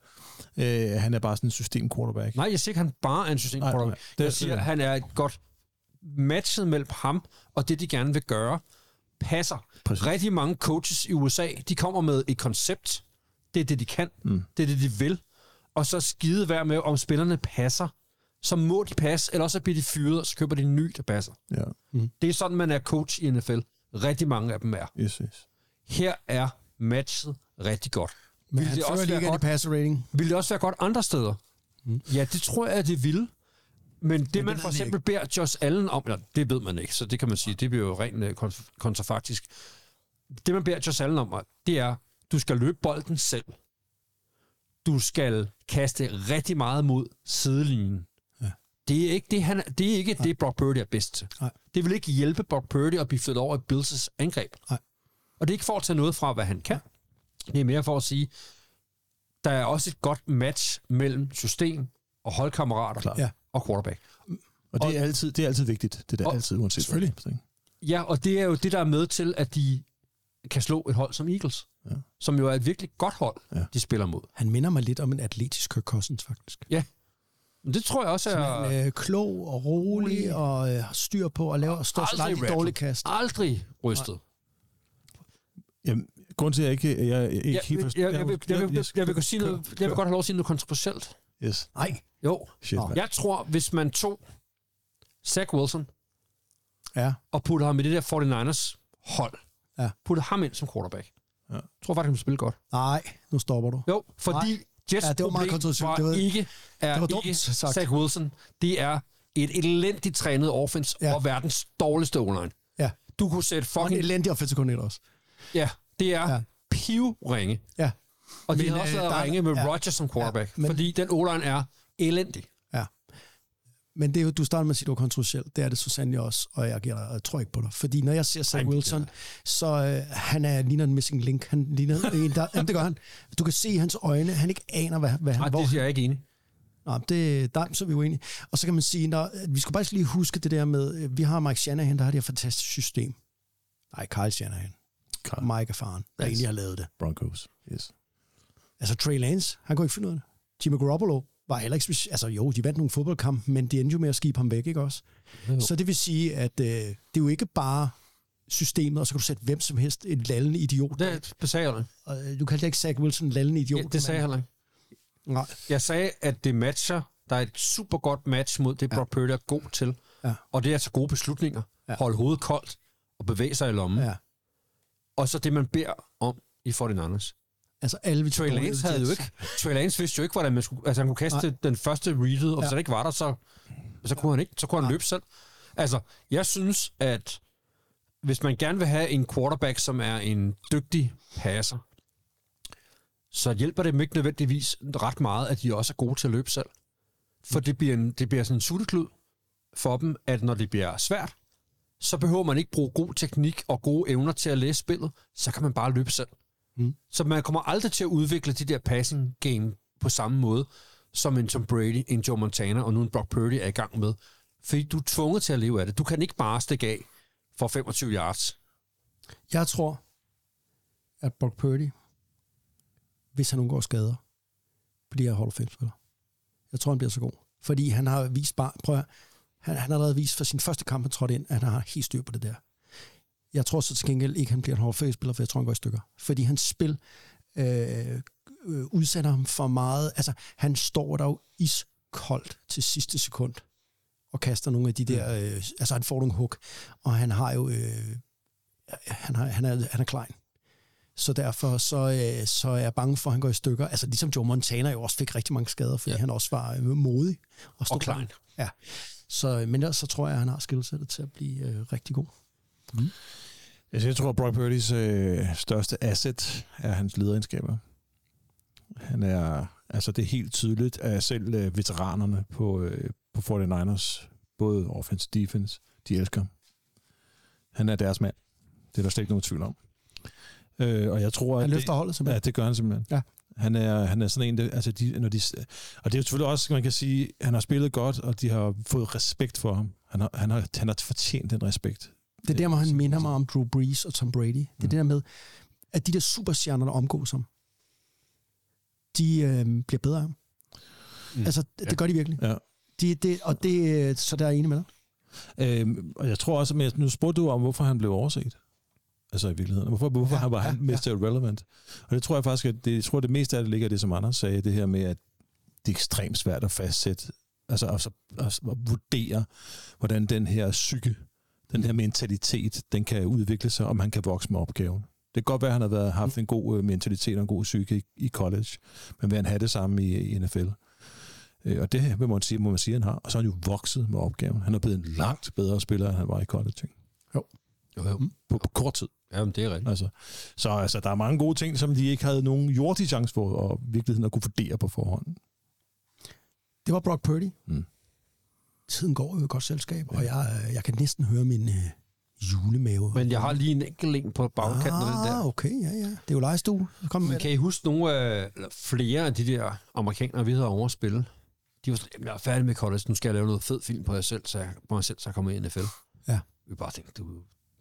Øh, han er bare sådan en system-quarterback. Nej, jeg siger ikke, han bare er en system Nej, nej. quarterback. Det er- Jeg siger, at han er et godt matchet mellem ham og det, de gerne vil gøre, passer. Præcis. Rigtig mange coaches i USA, de kommer med et koncept. Det er det, de kan. Mm. Det er det, de vil. Og så skide være med, om spillerne passer. Så må de passe, eller også bliver de fyret, og så køber de en ny, der passer. Ja, Det er sådan, man er coach i NFL. Rigtig mange af dem er. yes, yes. Her er matchet rigtig godt. Men Ville det også være godt? passer rating. Vil det også være godt andre steder? Mm. Ja, det tror jeg, at det vil. Men det, det man ved for eksempel beder Josh Allen om, eller det ved man ikke, så det kan man sige, det bliver jo rent øh, kon- kontrafaktisk. Det, man beder Josh Allen om, det er, du skal løbe bolden selv. Du skal kaste rigtig meget mod sidelinjen. Ja. Det er ikke det, han, det, er ikke det Brock Purdy er bedst til. Nej. Det vil ikke hjælpe Brock Purdy at blive flyttet over i Bills' angreb. Nej. Og det er ikke for at tage noget fra, hvad han kan. Det er mere for at sige, der er også et godt match mellem system og holdkammerater. Ja. og quarterback. Og det er altid, det er altid vigtigt. Det er Og- altid, uanset Selvfølgelig. hvad. Ja, og det er jo det, der er med til, at de kan slå et hold som Eagles. Ja. Som jo er et virkelig godt hold, Ja. de spiller mod. Han minder mig lidt om en atletisk Kirk Cousins, faktisk. Men det tror jeg også er... Han er øh, klog og rolig og øh, styr på at lave og stå Aldrig dårligt kast. Aldrig rystet. Jamen, grunden til, at jeg ikke, jeg, jeg, ikke Jeg, helt jeg, forstår... jeg, jeg, vil- jeg, vil- jeg vil kunne sige noget, jeg vil godt have lov at sige noget kontroversielt. Yes. Nej. Jo, Shit, Nå. mand. jeg tror, hvis man tog Zach Wilson Ja. og puttede ham i det der 49ers hold, Ja. puttede ham ind som quarterback, Ja. jeg tror faktisk, han ville spille godt. Nej, nu stopper du. Jo, fordi Jets Ja, det var meget kontroversielt. var Det var- ikke, er det var dumt ikke sagt. Zach Wilson. Det er et elendigt trænet offense ja. og verdens dårligste online. Ja. Du kunne sætte Og en fucking... elendig offensive coordinator også. Ja, det er Ja. pivringe. Ja. Og de Men, har også øh, lavet der er- ringe med ja. Rodgers som quarterback, Ja, men- fordi den o er elendig. Men det er jo, du starter med at sige, at du er kontroversiel. Det er det så sandelig også, og jeg, giver dig, jeg tror ikke på dig. Fordi når jeg ser Zach Wilson, så øh, han er ligner en missing link. Han ligner en, der, jamen, det gør han. Du kan se i hans øjne, han ikke aner, hvad, hvad han... Nej, hvor det er jeg ikke enig. Nå, det, der, så er vi uenige. Og så kan man sige, når, vi skal bare lige huske det der med, øh, vi har Mike Shanahan, der har det her fantastiske system. Nej, Kyle Shanahan. Carl. Mike er faren, der Yes. egentlig har lavet det. Broncos. Yes. Altså Trey Lance, han kunne ikke finde ud af det. Jimmy Garoppolo var heller ikke speci- Altså jo, de vandt nogle fodboldkampe, men de endte jo med at skibe ham væk, ikke også? Jo. Så det vil sige, at øh, det er jo ikke bare systemet, og så kan du sætte hvem som helst en lallende idiot. Det, det sagde jeg ikke. Og, øh, du kaldte ikke Zach Wilson en lallende idiot. Ja, det sagde jeg ikke. Nej. Jeg sagde, at det matcher. Der er et super godt match mod det, Brock Purdy er god til. Ja. Og det er altså gode beslutninger. Ja. Holde hovedet koldt og bevæge sig i lommen. Ja. Og så det, man beder om i 49ers. Altså alle vi Trey Lance havde jo ikke... Trey Lance vidste jo ikke, hvordan man skulle... Altså, han kunne kaste Nej. den første readet, og hvis Ja. det ikke var der, så, så kunne han ikke. Så kunne han løbe selv. Altså, jeg synes, at hvis man gerne vil have en quarterback, som er en dygtig passer, så hjælper det dem ikke nødvendigvis ret meget, at de også er gode til at løbe selv. For det bliver, en, det bliver sådan en sutteklud for dem, at når det bliver svært, så behøver man ikke bruge god teknik og gode evner til at læse spillet, så kan man bare løbe selv. Mm. Så man kommer aldrig til at udvikle de der passing game på samme måde, som en Tom Brady, en Joe Montana og nu en Brock Purdy er i gang med. Fordi du er tvunget til at leve af det. Du kan ikke bare stikke af for 25 yards. Jeg tror, at Brock Purdy, hvis han undgår skader, bliver Hall of Fame-spiller. Jeg tror, han bliver så god. Fordi han har vist bare, prøv at, han, han har allerede vist for sin første kamp, han trådte ind, at han har helt styr på det der. Jeg tror så til gengæld ikke, han bliver en Fame-spiller, for jeg tror, han går i stykker. Fordi hans spil øh, øh, udsætter ham for meget. Altså, han står der jo iskoldt til sidste sekund og kaster nogle af de der... Øh, altså, han får nogle hook, og han har jo... Øh, han, har, han, er, han er klein. Så derfor så, øh, så er jeg bange for, at han går i stykker. Altså ligesom Joe Montana jo også fik rigtig mange skader, fordi ja. han også var øh, modig. Og, stod Og klein. Ja. Så, men ellers så tror jeg, at han har skillsættet til at blive øh, rigtig god. Altså, jeg tror, at Brock Purdy's øh, største asset er hans lederegenskaber. Han er, altså det er helt tydeligt, at selv øh, veteranerne på, øh, på 49ers, både offense og defense, de elsker ham. Han er deres mand. Det er der slet ikke nogen tvivl om. Øh, og jeg tror, at Han løfter det, holdet simpelthen. Ja, det gør han simpelthen. Ja. Han er, han er sådan en, der, altså de, når de, og det er jo selvfølgelig også, man kan sige, han har spillet godt, og de har fået respekt for ham. Han har, han har, han har fortjent den respekt. Det er der, hvor han minder mig om Drew Brees og Tom Brady. Det er det der med, at de der superstjerner, der omgås ham, de øh, bliver bedre af. Mm. Altså, det, det gør de virkelig. Ja. De, det, og det, øh, så der er enig med dig. Øhm, og jeg tror også, at nu spurgte du om, hvorfor han blev overset. Altså i virkeligheden. Hvorfor, hvorfor Ja, ja, var ja, han ja. Mr. Irrelevant? Og det tror jeg faktisk, at det, jeg tror, det meste af det ligger det, som Anders sagde, det her med, at det er ekstremt svært at fastsætte, altså at, at, at vurdere, hvordan den her psyke, den her mentalitet, den kan udvikle sig, om han kan vokse med opgaven. Det kan godt være, at han har været, haft en god øh, mentalitet og en god psyke i, i college, men vil han have det samme i, i NFL? Øh, Og det vil man sige, må man sige, han har. Og så er han jo vokset med opgaven. Han er blevet en langt bedre spiller, end han var i college. Ikke? Jo. Jo, jo. På, på kort tid. Jamen, det er rigtigt. Altså, så altså, der er mange gode ting, som de ikke havde nogen jordig chance for, og virkeligheden at kunne vurdere på forhånd. Det var Brock Purdy. Mm. Tiden går jo i godt selskab, og jeg, øh, jeg kan næsten høre min øh, julemave. Men jeg har lige en enkelt en på bagkanten af den der. Ah, okay, ja, ja. Det er jo lejestue. Kom Men kan I huske nogle af, eller flere af de der amerikanere, vi havde over at spille? De var sådan, "Jamen, jeg er færdig med college, nu skal jeg lave noget fed film på, jer selv, så jeg, på mig selv, så jeg kommer i NFL. Ja. Vi bare tænkte, du,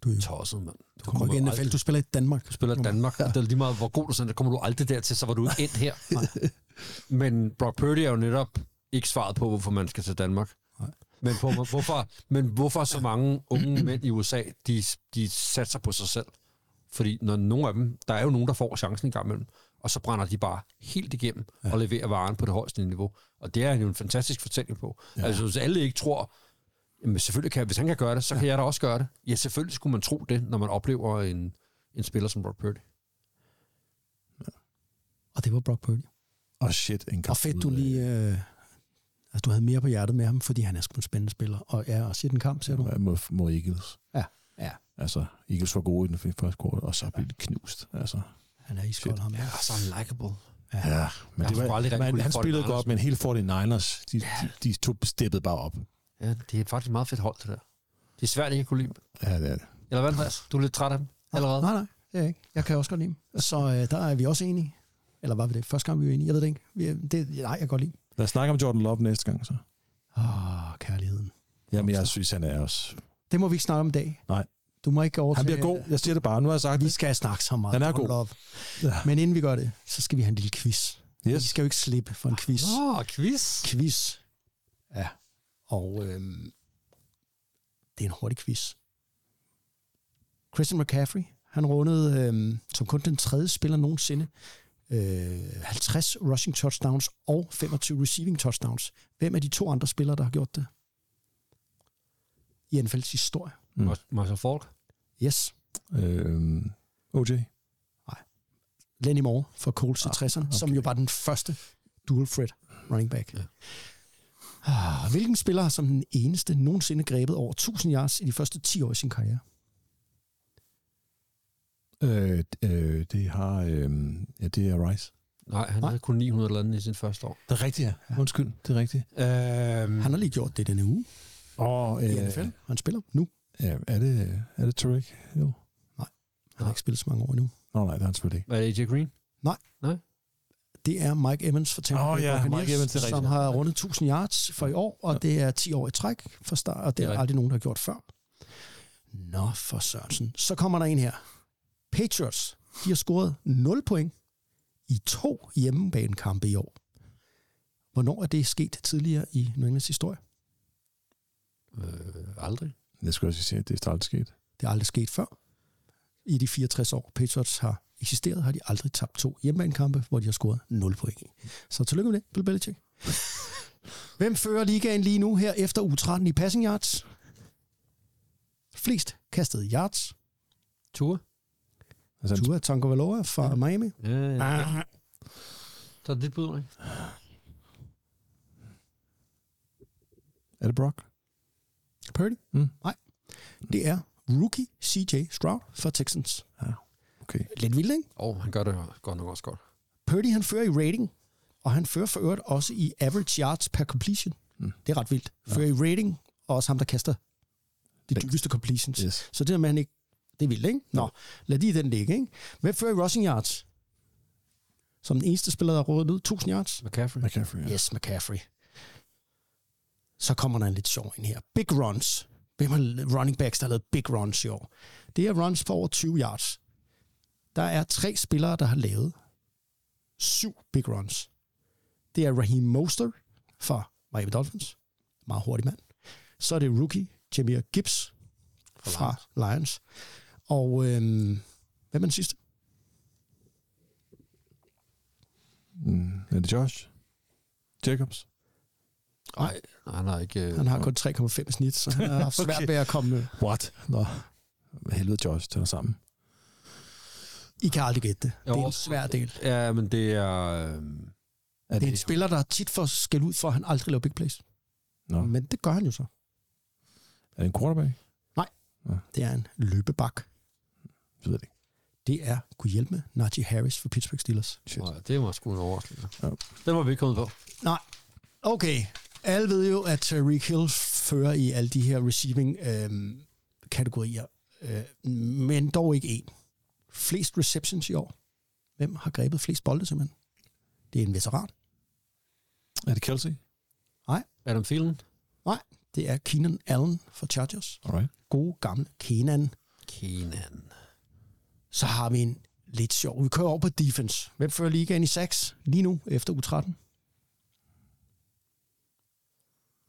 Du er tosset, mand. Du kommer ikke i NFL, du spiller i Danmark. Du spiller i Danmark. Ja. Det er lige meget, hvor god du er, der kommer du aldrig dertil, så var du ikke endt her. [LAUGHS] Men Brock Purdy er jo netop ikke svaret på, hvorfor man skal til Danmark. Men, på, hvorfor, men hvorfor så mange unge mænd i USA, de, de satser på sig selv? Fordi når nogle af dem, der er jo nogen, der får chancen en gang imellem, og så brænder de bare helt igennem ja. og leverer varen på det højeste niveau. Og det er jo en fantastisk fortælling på. Ja. Altså hvis alle ikke tror, jamen selvfølgelig kan, hvis han kan gøre det, så kan jeg da også gøre det. Ja, selvfølgelig skulle man tro det, når man oplever en, en spiller som Brock Purdy. Og det var Brock Purdy. Og shit, en Og fedt, du lige... Øh, Altså, du havde mere på hjertet med ham, fordi han er sgu en spændende spiller. Og ja, og siger den kamp, ser du? Ja, mod, mod Eagles. Ja, ja. Altså, Eagles var gode i den første kvartal, og så blev de knust. Altså, Han er iskold, ham. Ja. så er han likable. ja, men Jeg det var, aldrig man, han spillede 49ers. godt, men hele 49ers, de, de, de to steppede bare op. Ja, det er faktisk et meget fedt hold, det der. Det er svært ikke at kunne lide dem. Ja, det er det. Eller hvad, Andreas? Du er lidt træt af dem allerede? Nej, nej, det er jeg ikke. Jeg kan også godt lide dem. Så øh, der er vi også enige. Eller var vi det? Første gang, vi var enige? Jeg ved det ikke. Vi, er- det, nej, jeg kan godt lide. Lad os snakke om Jordan Love næste gang, så. Åh, kærligheden. Jamen, jeg synes, han er også... Det må vi ikke snakke om i dag. Nej. Du må ikke overtage... Han bliver god. Jeg siger det bare. Nu har jeg sagt Vi det. skal snakke så meget. Han er god. Love. Ja. Men inden vi gør det, så skal vi have en lille quiz. Vi Yes. skal jo ikke slippe for en quiz. Åh, oh, quiz. Quiz. Ja. Og øhm, det er en hurtig quiz. Christian McCaffrey, han rundede øhm, som kun den tredje spiller nogensinde øh, 50 rushing touchdowns og 25 receiving touchdowns. Hvem er de to andre spillere, der har gjort det? I NFL's historie. Mm. Marshall Falk. Yes. Øhm, OJ. Lenny Moore for Colts i 60'erne, okay. som jo var den første dual threat running back. Ja. Ah, hvilken spiller har som den eneste nogensinde grebet over 1000 yards i de første 10 år i sin karriere? Øh, øh, det har... Øh, ja, det er Rice. Nej, han havde kun 900 eller andet i sin første år. Det er rigtigt, ja. Undskyld, det er rigtigt. Øhm, Han har lige gjort det denne uge Og, i øh, NFL. Han spiller nu. ja, er det, er det Tarek? Jo. Han har ikke spillet så mange år endnu. Nå, nej, det har han selvfølgelig ikke. Er det, AJ Green? Det er Mike Evans for Tampa Bay ja, Mike Evans, det er som har rundet 1000 yards for i år, og det er 10 år i træk for start, og det Det er er aldrig nogen, der har gjort før. Nå, for Sørensen. Så kommer der en her. Patriots, de har scoret 0 point i to hjemmebanekampe i år. Hvornår er det sket tidligere i New Englands historie? Øh, aldrig. Jeg skulle også sige, at det er aldrig sket. Det er aldrig sket før. I de 64 år, Patriots har eksisteret, har de aldrig tabt to hjemmebanekampe, hvor de har scoret 0 point i. Så tillykke med det, Bill Belichick. [LAUGHS] Hvem fører ligaen lige nu her efter u 13 i passing yards? Flest kastede yards. Tua? Altså, Tua Tagovailoa fra Miami. Ja, ja. Så er det dit bud, ikke? er det Brock? Purdy? Mm. Nej. Det er rookie CJ Stroud fra Texans. Ja, okay. Lidt vildt, ikke? Åh, oh, han gør det godt nok også godt. Purdy han fører i rating, og han fører for øvrigt også i average yards per completion. Mm. Det er ret vildt. Fører i rating, og også ham, der kaster de dybeste completions. Yes. Så det er, man ikke... Det er vildt, ikke? Nå, lad lige den ligge, ikke? Hvem fører i rushing yards? Som den eneste spiller, der har rådet ud 1000 yards? McCaffrey. McCaffrey, ja. Yes, McCaffrey. Så kommer der en lidt sjov ind her. Big runs. Hvem har running backs, der har lavet big runs i år? Det er runs på over 20 yards. Der er tre spillere, der har lavet syv big runs. Det er Raheem Mostert fra Miami Dolphins. Meget hurtig mand. Så er det rookie Jameer Gibbs fra Lions. Og øhm, hvem er den sidste? Mm, er det Josh? Jacobs? Nej, han har ikke... øh, Han har kun 3,5 i snit, så han har haft [LAUGHS] svært Okay. ved at komme... What? Nå. Hvad helvede Josh tæller sammen. I kan aldrig gætte det. Det er en svær del. Ja, men det er... Øh, Er Det er en spiller, der tit får skæld ud for, at han aldrig laver big plays. Nå. Men det gør han jo så. Er det en quarterback? Det er en løbebak. Jeg ved det ikke. Det er, kunne hjælpe med, Najee Harris for Pittsburgh Steelers. Shit. nej, det var sgu en overraskelse. Ja. Den var vi ikke kommet på. Nej. Okay. Alle ved jo, at Tyreek Hill fører i alle de her receiving øhm, kategorier. Øh, men dog ikke en. Flest receptions i år. Hvem har grebet flest bolde simpelthen? Det er en veteran. Er det Kelsey? Adam Thielen? Nej, det er Keenan Allen for Chargers. Alright. Gode gamle Keenan. Kenan. Så har vi en lidt sjov. Vi kører over på defense. Hvem fører ligaen i 6 lige nu efter U13?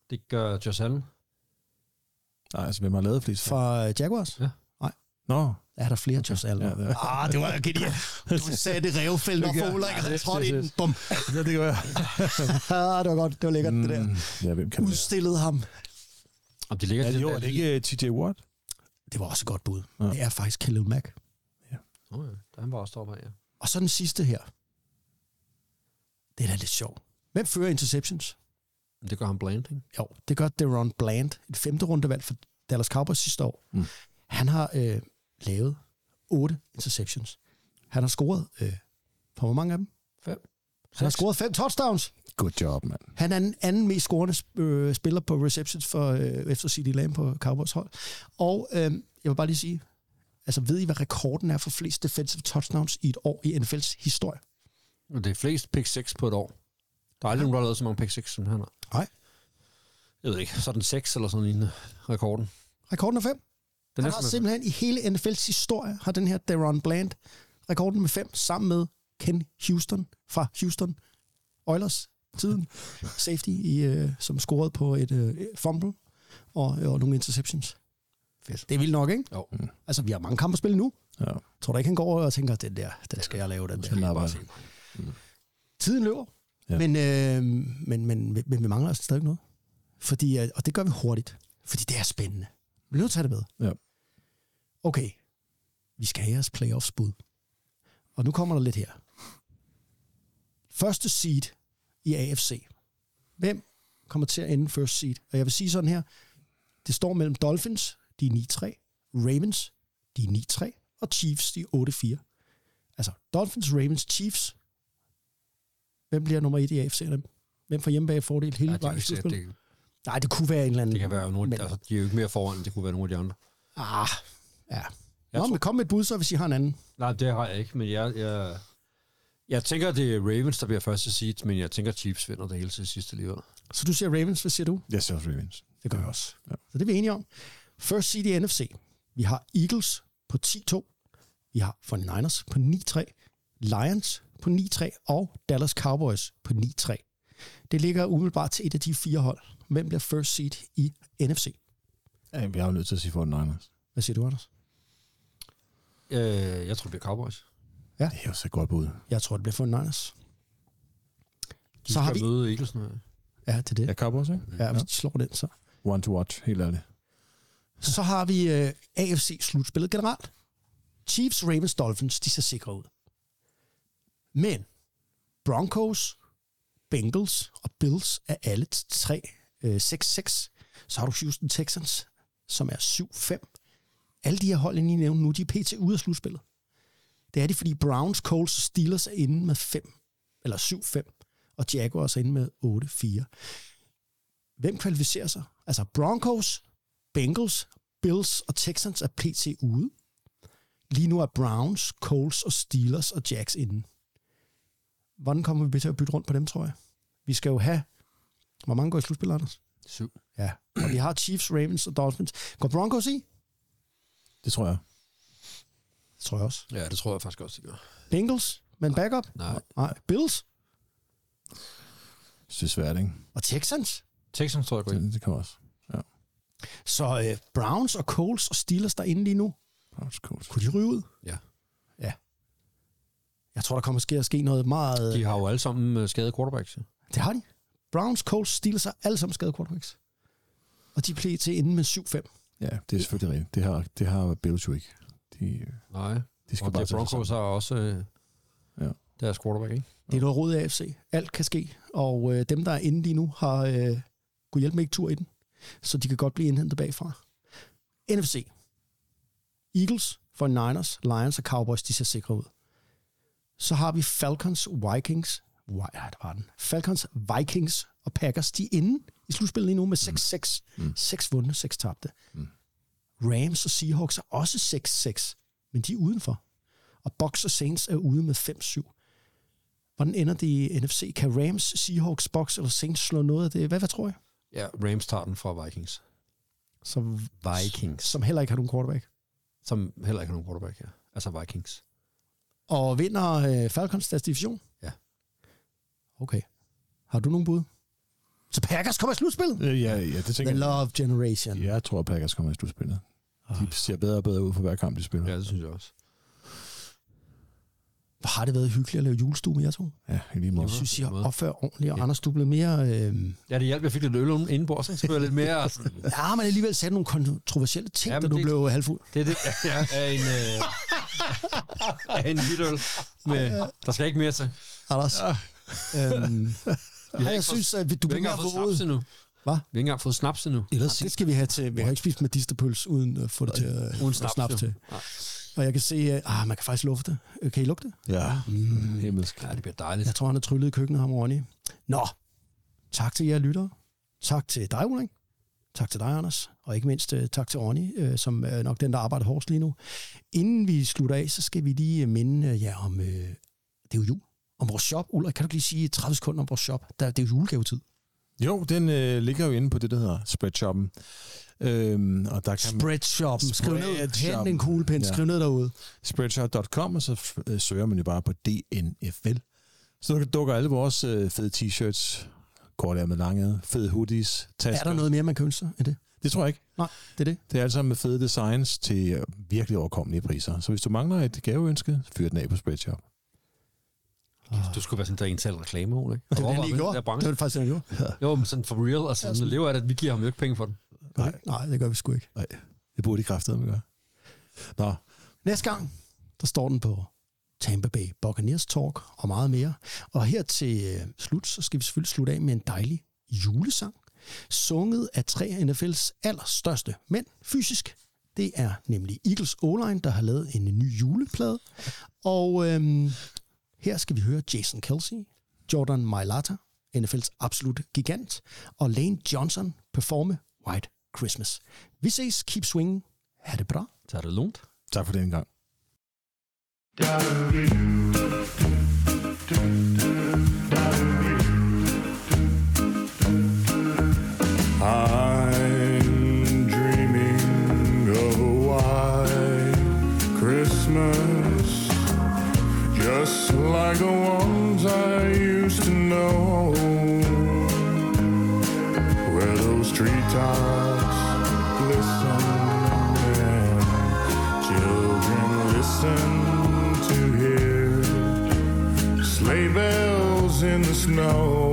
Det gør Josh Allen. Nej, altså hvem har lavet flest? Fra øh, Jaguars? Ja. Nå, Er der flere Josh Allen? Ja, det Ah, det var genialt. Du sagde det revfælde og foler, ikke? Han trådte ind. Bum. ja, det gør jeg. Ah, det var godt. Det var lækkert, det der. Mm, ja, hvem kan det? Udstillede ham. Om de ligger Er det, til- jo, er det ikke uh, TJ Watt? Det var også et godt bud. Ja. Det er faktisk Khalil Mack. Oh, ja. Han var også deroppe, ja. Og så den sidste her. Det er da lidt sjovt. Hvem fører interceptions? Det gør ham bland, ikke? Jo, det gør Deron Bland, et femte rundevalg for Dallas Cowboys sidste år. Mm. Han har øh, lavet otte interceptions. Han har scoret, øh, for hvor mange af dem? Fem. Han har scoret fem touchdowns. Good job, mand. Han er den anden mest scorende sp- øh, spiller på receptions for øh, efter CD Lamb på Cowboys hold. Og øh, jeg vil bare lige sige, altså ved I, hvad rekorden er for flest defensive touchdowns i et år i NFL's historie? Det er flest pick 6 på et år. Der er aldrig nogen, der har lavet så mange pick 6, som han har. Nej. Jeg ved ikke, så den 6 eller sådan en rekorden. Rekorden er fem. Den Han er har simpelthen i hele NFL's historie, har den her Deron Bland rekorden med fem, sammen med Ken Houston fra Houston Oilers tiden. [LAUGHS] Safety, i, øh, som scorede på et øh, fumble og, og nogle interceptions. Fedt. Det er vildt nok, ikke? Jo. Altså, vi har mange kampe at spille nu. Ja. Tror du ikke, han går over og tænker, den der, den skal jeg lave, den der. Napper. Tiden løber. Ja. Men, øh, men, men, men, men vi mangler altså stadig noget. Fordi, øh, og det gør vi hurtigt. Fordi det er spændende. Vi bliver nødt til at tage det med. Ja. Okay. Vi skal have jeres playoffs bud. Og nu kommer der lidt her. Første seed i AFC. Hvem kommer til at ende first seed? Og jeg vil sige sådan her. Det står mellem Dolphins, de er 9-3. Ravens, de er 9-3. Og Chiefs, de er 8-4. Altså, Dolphins, Ravens, Chiefs. Hvem bliver nummer et i AFC? Hvem får hjemmebage fordel hele vejen i slutspillet? Nej, det kunne være en eller anden... det kan være nogle, Men- altså, de er jo ikke mere foran, end det kunne være nogle af de andre. Ah, ja. Jeg Nå, tror- men kom med et bud, så hvis I har en anden. Nej, det har jeg ikke, men jeg, jeg, jeg tænker, det er Ravens, der bliver første seed, men jeg tænker, Chiefs vinder det hele til sidst alligevel. Så du siger Ravens, hvad siger du? Jeg siger også Ravens. Det gør jeg også. Ja. Så det er vi enige om. First seed i NFC. Vi har Eagles på 10-2. Vi har 49ers på 9-3. Lions på 9-3. Og Dallas Cowboys på 9-3. Det ligger umiddelbart til et af de fire hold. Hvem bliver first seed i NFC? Ja, vi er jo nødt til at sige for Niners. Hvad siger du, Anders? Øh, jeg tror, det bliver Cowboys. Ja. Det er jo så godt bud. Jeg tror, det bliver 49ers. De Så har vi- møde Eagles nu. Ja, det er det. Ja, Cowboys, ikke? Ja, hvis de slår den, så. One to watch, helt ærligt. Så har vi øh, AFC-slutspillet generelt. Chiefs, Ravens, Dolphins, de ser sikre ud. Men Broncos, Bengals og Bills er alle tre øh, 6-6. Så har du Houston Texans, som er 7-5. Alle de her hold, jeg lige nævnte nu, de er pt. ude af slutspillet. Det er de, fordi Browns, Colts og Steelers er inde med 5, eller 7-5, og Jaguars er inde med 8-4. Hvem kvalificerer sig? Altså Broncos, Bengals, Bills og Texans er pt. ude. Lige nu er Browns, Colts og Steelers og Jacks inde. Hvordan kommer vi til at bytte rundt på dem, tror jeg? Vi skal jo have... Hvor mange går i slutspil, Anders? Syv. Ja. Og vi har Chiefs, Ravens og Dolphins. Går Broncos i? Det tror jeg. Det tror jeg også. Ja, det tror jeg faktisk også, de gør. Bengals med en backup? Nej. Nej. Bills det er svært, ikke? og Texans? Texans tror jeg går ind. Det, det kan også. Så øh, Browns og Colts og Steelers der er inde lige nu. Browns, Colts. Kunne de ryge ud? Ja. Ja. Jeg tror, der kommer til at ske noget meget... De har jo alle sammen øh, skadet quarterbacks. Ja. Det har de. Browns, Colts, Steelers har alle sammen skadet quarterbacks. Og de blev til inde med 7-5. Ja, det er selvfølgelig rigtigt. Det har, det har Bills jo ikke. De, øh, Nej. de skal og bare det Broncos har også øh, Ja. deres quarterback, ikke? Det er noget råd af AFC. Alt kan ske. Og øh, dem, der er inde lige nu, har øh, kunne hjælpe med ikke tur i den. Så de kan godt blive indhentet bagfra. NFC. Eagles, 49ers, Lions og Cowboys, de ser sikre ud. Så har vi Falcons, Vikings, ja, der var den. Falcons, Vikings og Packers, de er inde i slutspillet lige nu med 6-6. Mm. 6 vundne, 6 tabte. Mm. Rams og Seahawks er også 6-6, men de er udenfor. Og Bucks og Saints er ude med 5-7. Hvordan ender det i NFC? Kan Rams, Seahawks, Bucks eller Saints slå noget af det? Hvad, hvad tror jeg? Ja, Rams tager den fra Vikings. Som, Vikings. som heller ikke har nogen quarterback. Som heller ikke har nogen quarterback, ja. Altså Vikings. Og vinder øh, Falcons deres division? Ja. Okay. Har du nogen bud? Så Packers kommer i slutspillet? Øh, Ja, ja, det tænker The jeg. Love Generation. Jeg tror, Packers kommer i slutspillet. De ser bedre og bedre ud for hver kamp, de spiller. Ja, det synes jeg også. Hvor har det været hyggeligt at lave julestue med jer to? Ja, i lige måde. Jeg synes, I har opført ordentligt, og Anders, du blev mere... Øh, Ja, det hjalp, jeg fik lidt øl inde på? Så blev jeg lidt mere sådan... ja, men alligevel sagde nogle kontroversielle ting, Ja, ja, da du det- blev halvfuld. Det er det, ja, af en, øh, af en hvidøl. Med, der skal ikke mere til. Anders. øhm, [LAUGHS] Vi har jeg synes, at du bliver ikke mere våget. endnu. Hvad? Vi har ikke engang fået snaps endnu. Ellers Det skal vi have til. Vi har ikke spist medisterpøls uden at få det til at Uden snaps, snaps til. Og jeg kan se, at ah, man kan faktisk lufte. Øh, Kan I lugte? Ja, mm. himmelsk. Ja, det bliver dejligt. Jeg tror, han har tryllet i køkkenet, ham Ronny. Nå, tak til jer lyttere. Tak til dig, Ulrik. Tak til dig, Anders. Og ikke mindst uh, tak til Ronny, uh, som er nok den, der arbejder hårdest lige nu. Inden vi slutter af, så skal vi lige minde jer om, uh, det er jo jul, om vores shop. Ulrik, kan du lige sige 30 sekunder om vores shop? Der, det er jo julegavetid. Jo, den øh, ligger jo inde på det, der hedder Spreadshoppen. Øhm, og der kan man- Spreadshoppen. Skriv ned. Hent en kuglepen. Ja. Skriv ned derude. spreadshirt.com, og så øh, søger man jo bare på DNFL. Så der dukker alle vores øh, fede t-shirts, kortærmet lange, fede hoodies, tasker. Er der noget mere, man kan ønske end det? Det tror jeg ikke. Nej, det er det. Det er alt sammen med fede designs til øh, virkelig overkommelige priser. Så hvis du mangler et gaveønske, fyr den af på Spreadshop. Du skulle være sådan der indtalt reklame, ikke? Det var det, I gjorde. Der Det var det faktisk, det, jeg gjorde. Jo, men sådan for real. Altså, sådan, lever af det, at vi giver ham jo ikke penge for den. Nej, Nej, det gør vi sgu ikke. nej. Det burde de kræftet med gøre. Nå, Næste gang, der står den på Tampa Bay Buccaneers Talk og meget mere. Og her til øh, slut, så skal vi selvfølgelig slutte af med en dejlig julesang, sunget af tre af NFL's allerstørste mænd fysisk. Det er nemlig Eagles O-line, der har lavet en ny juleplade. Og øhm, her skal vi høre Jason Kelsey, Jordan Mailata, NFL's absolut gigant, og Lane Johnson performe White Christmas. Vi ses, keep swinging. Ha' det bra. Er det lunt. tak for den gang. I'm treetops glisten and children listen to hear. Sleigh bells in the snow,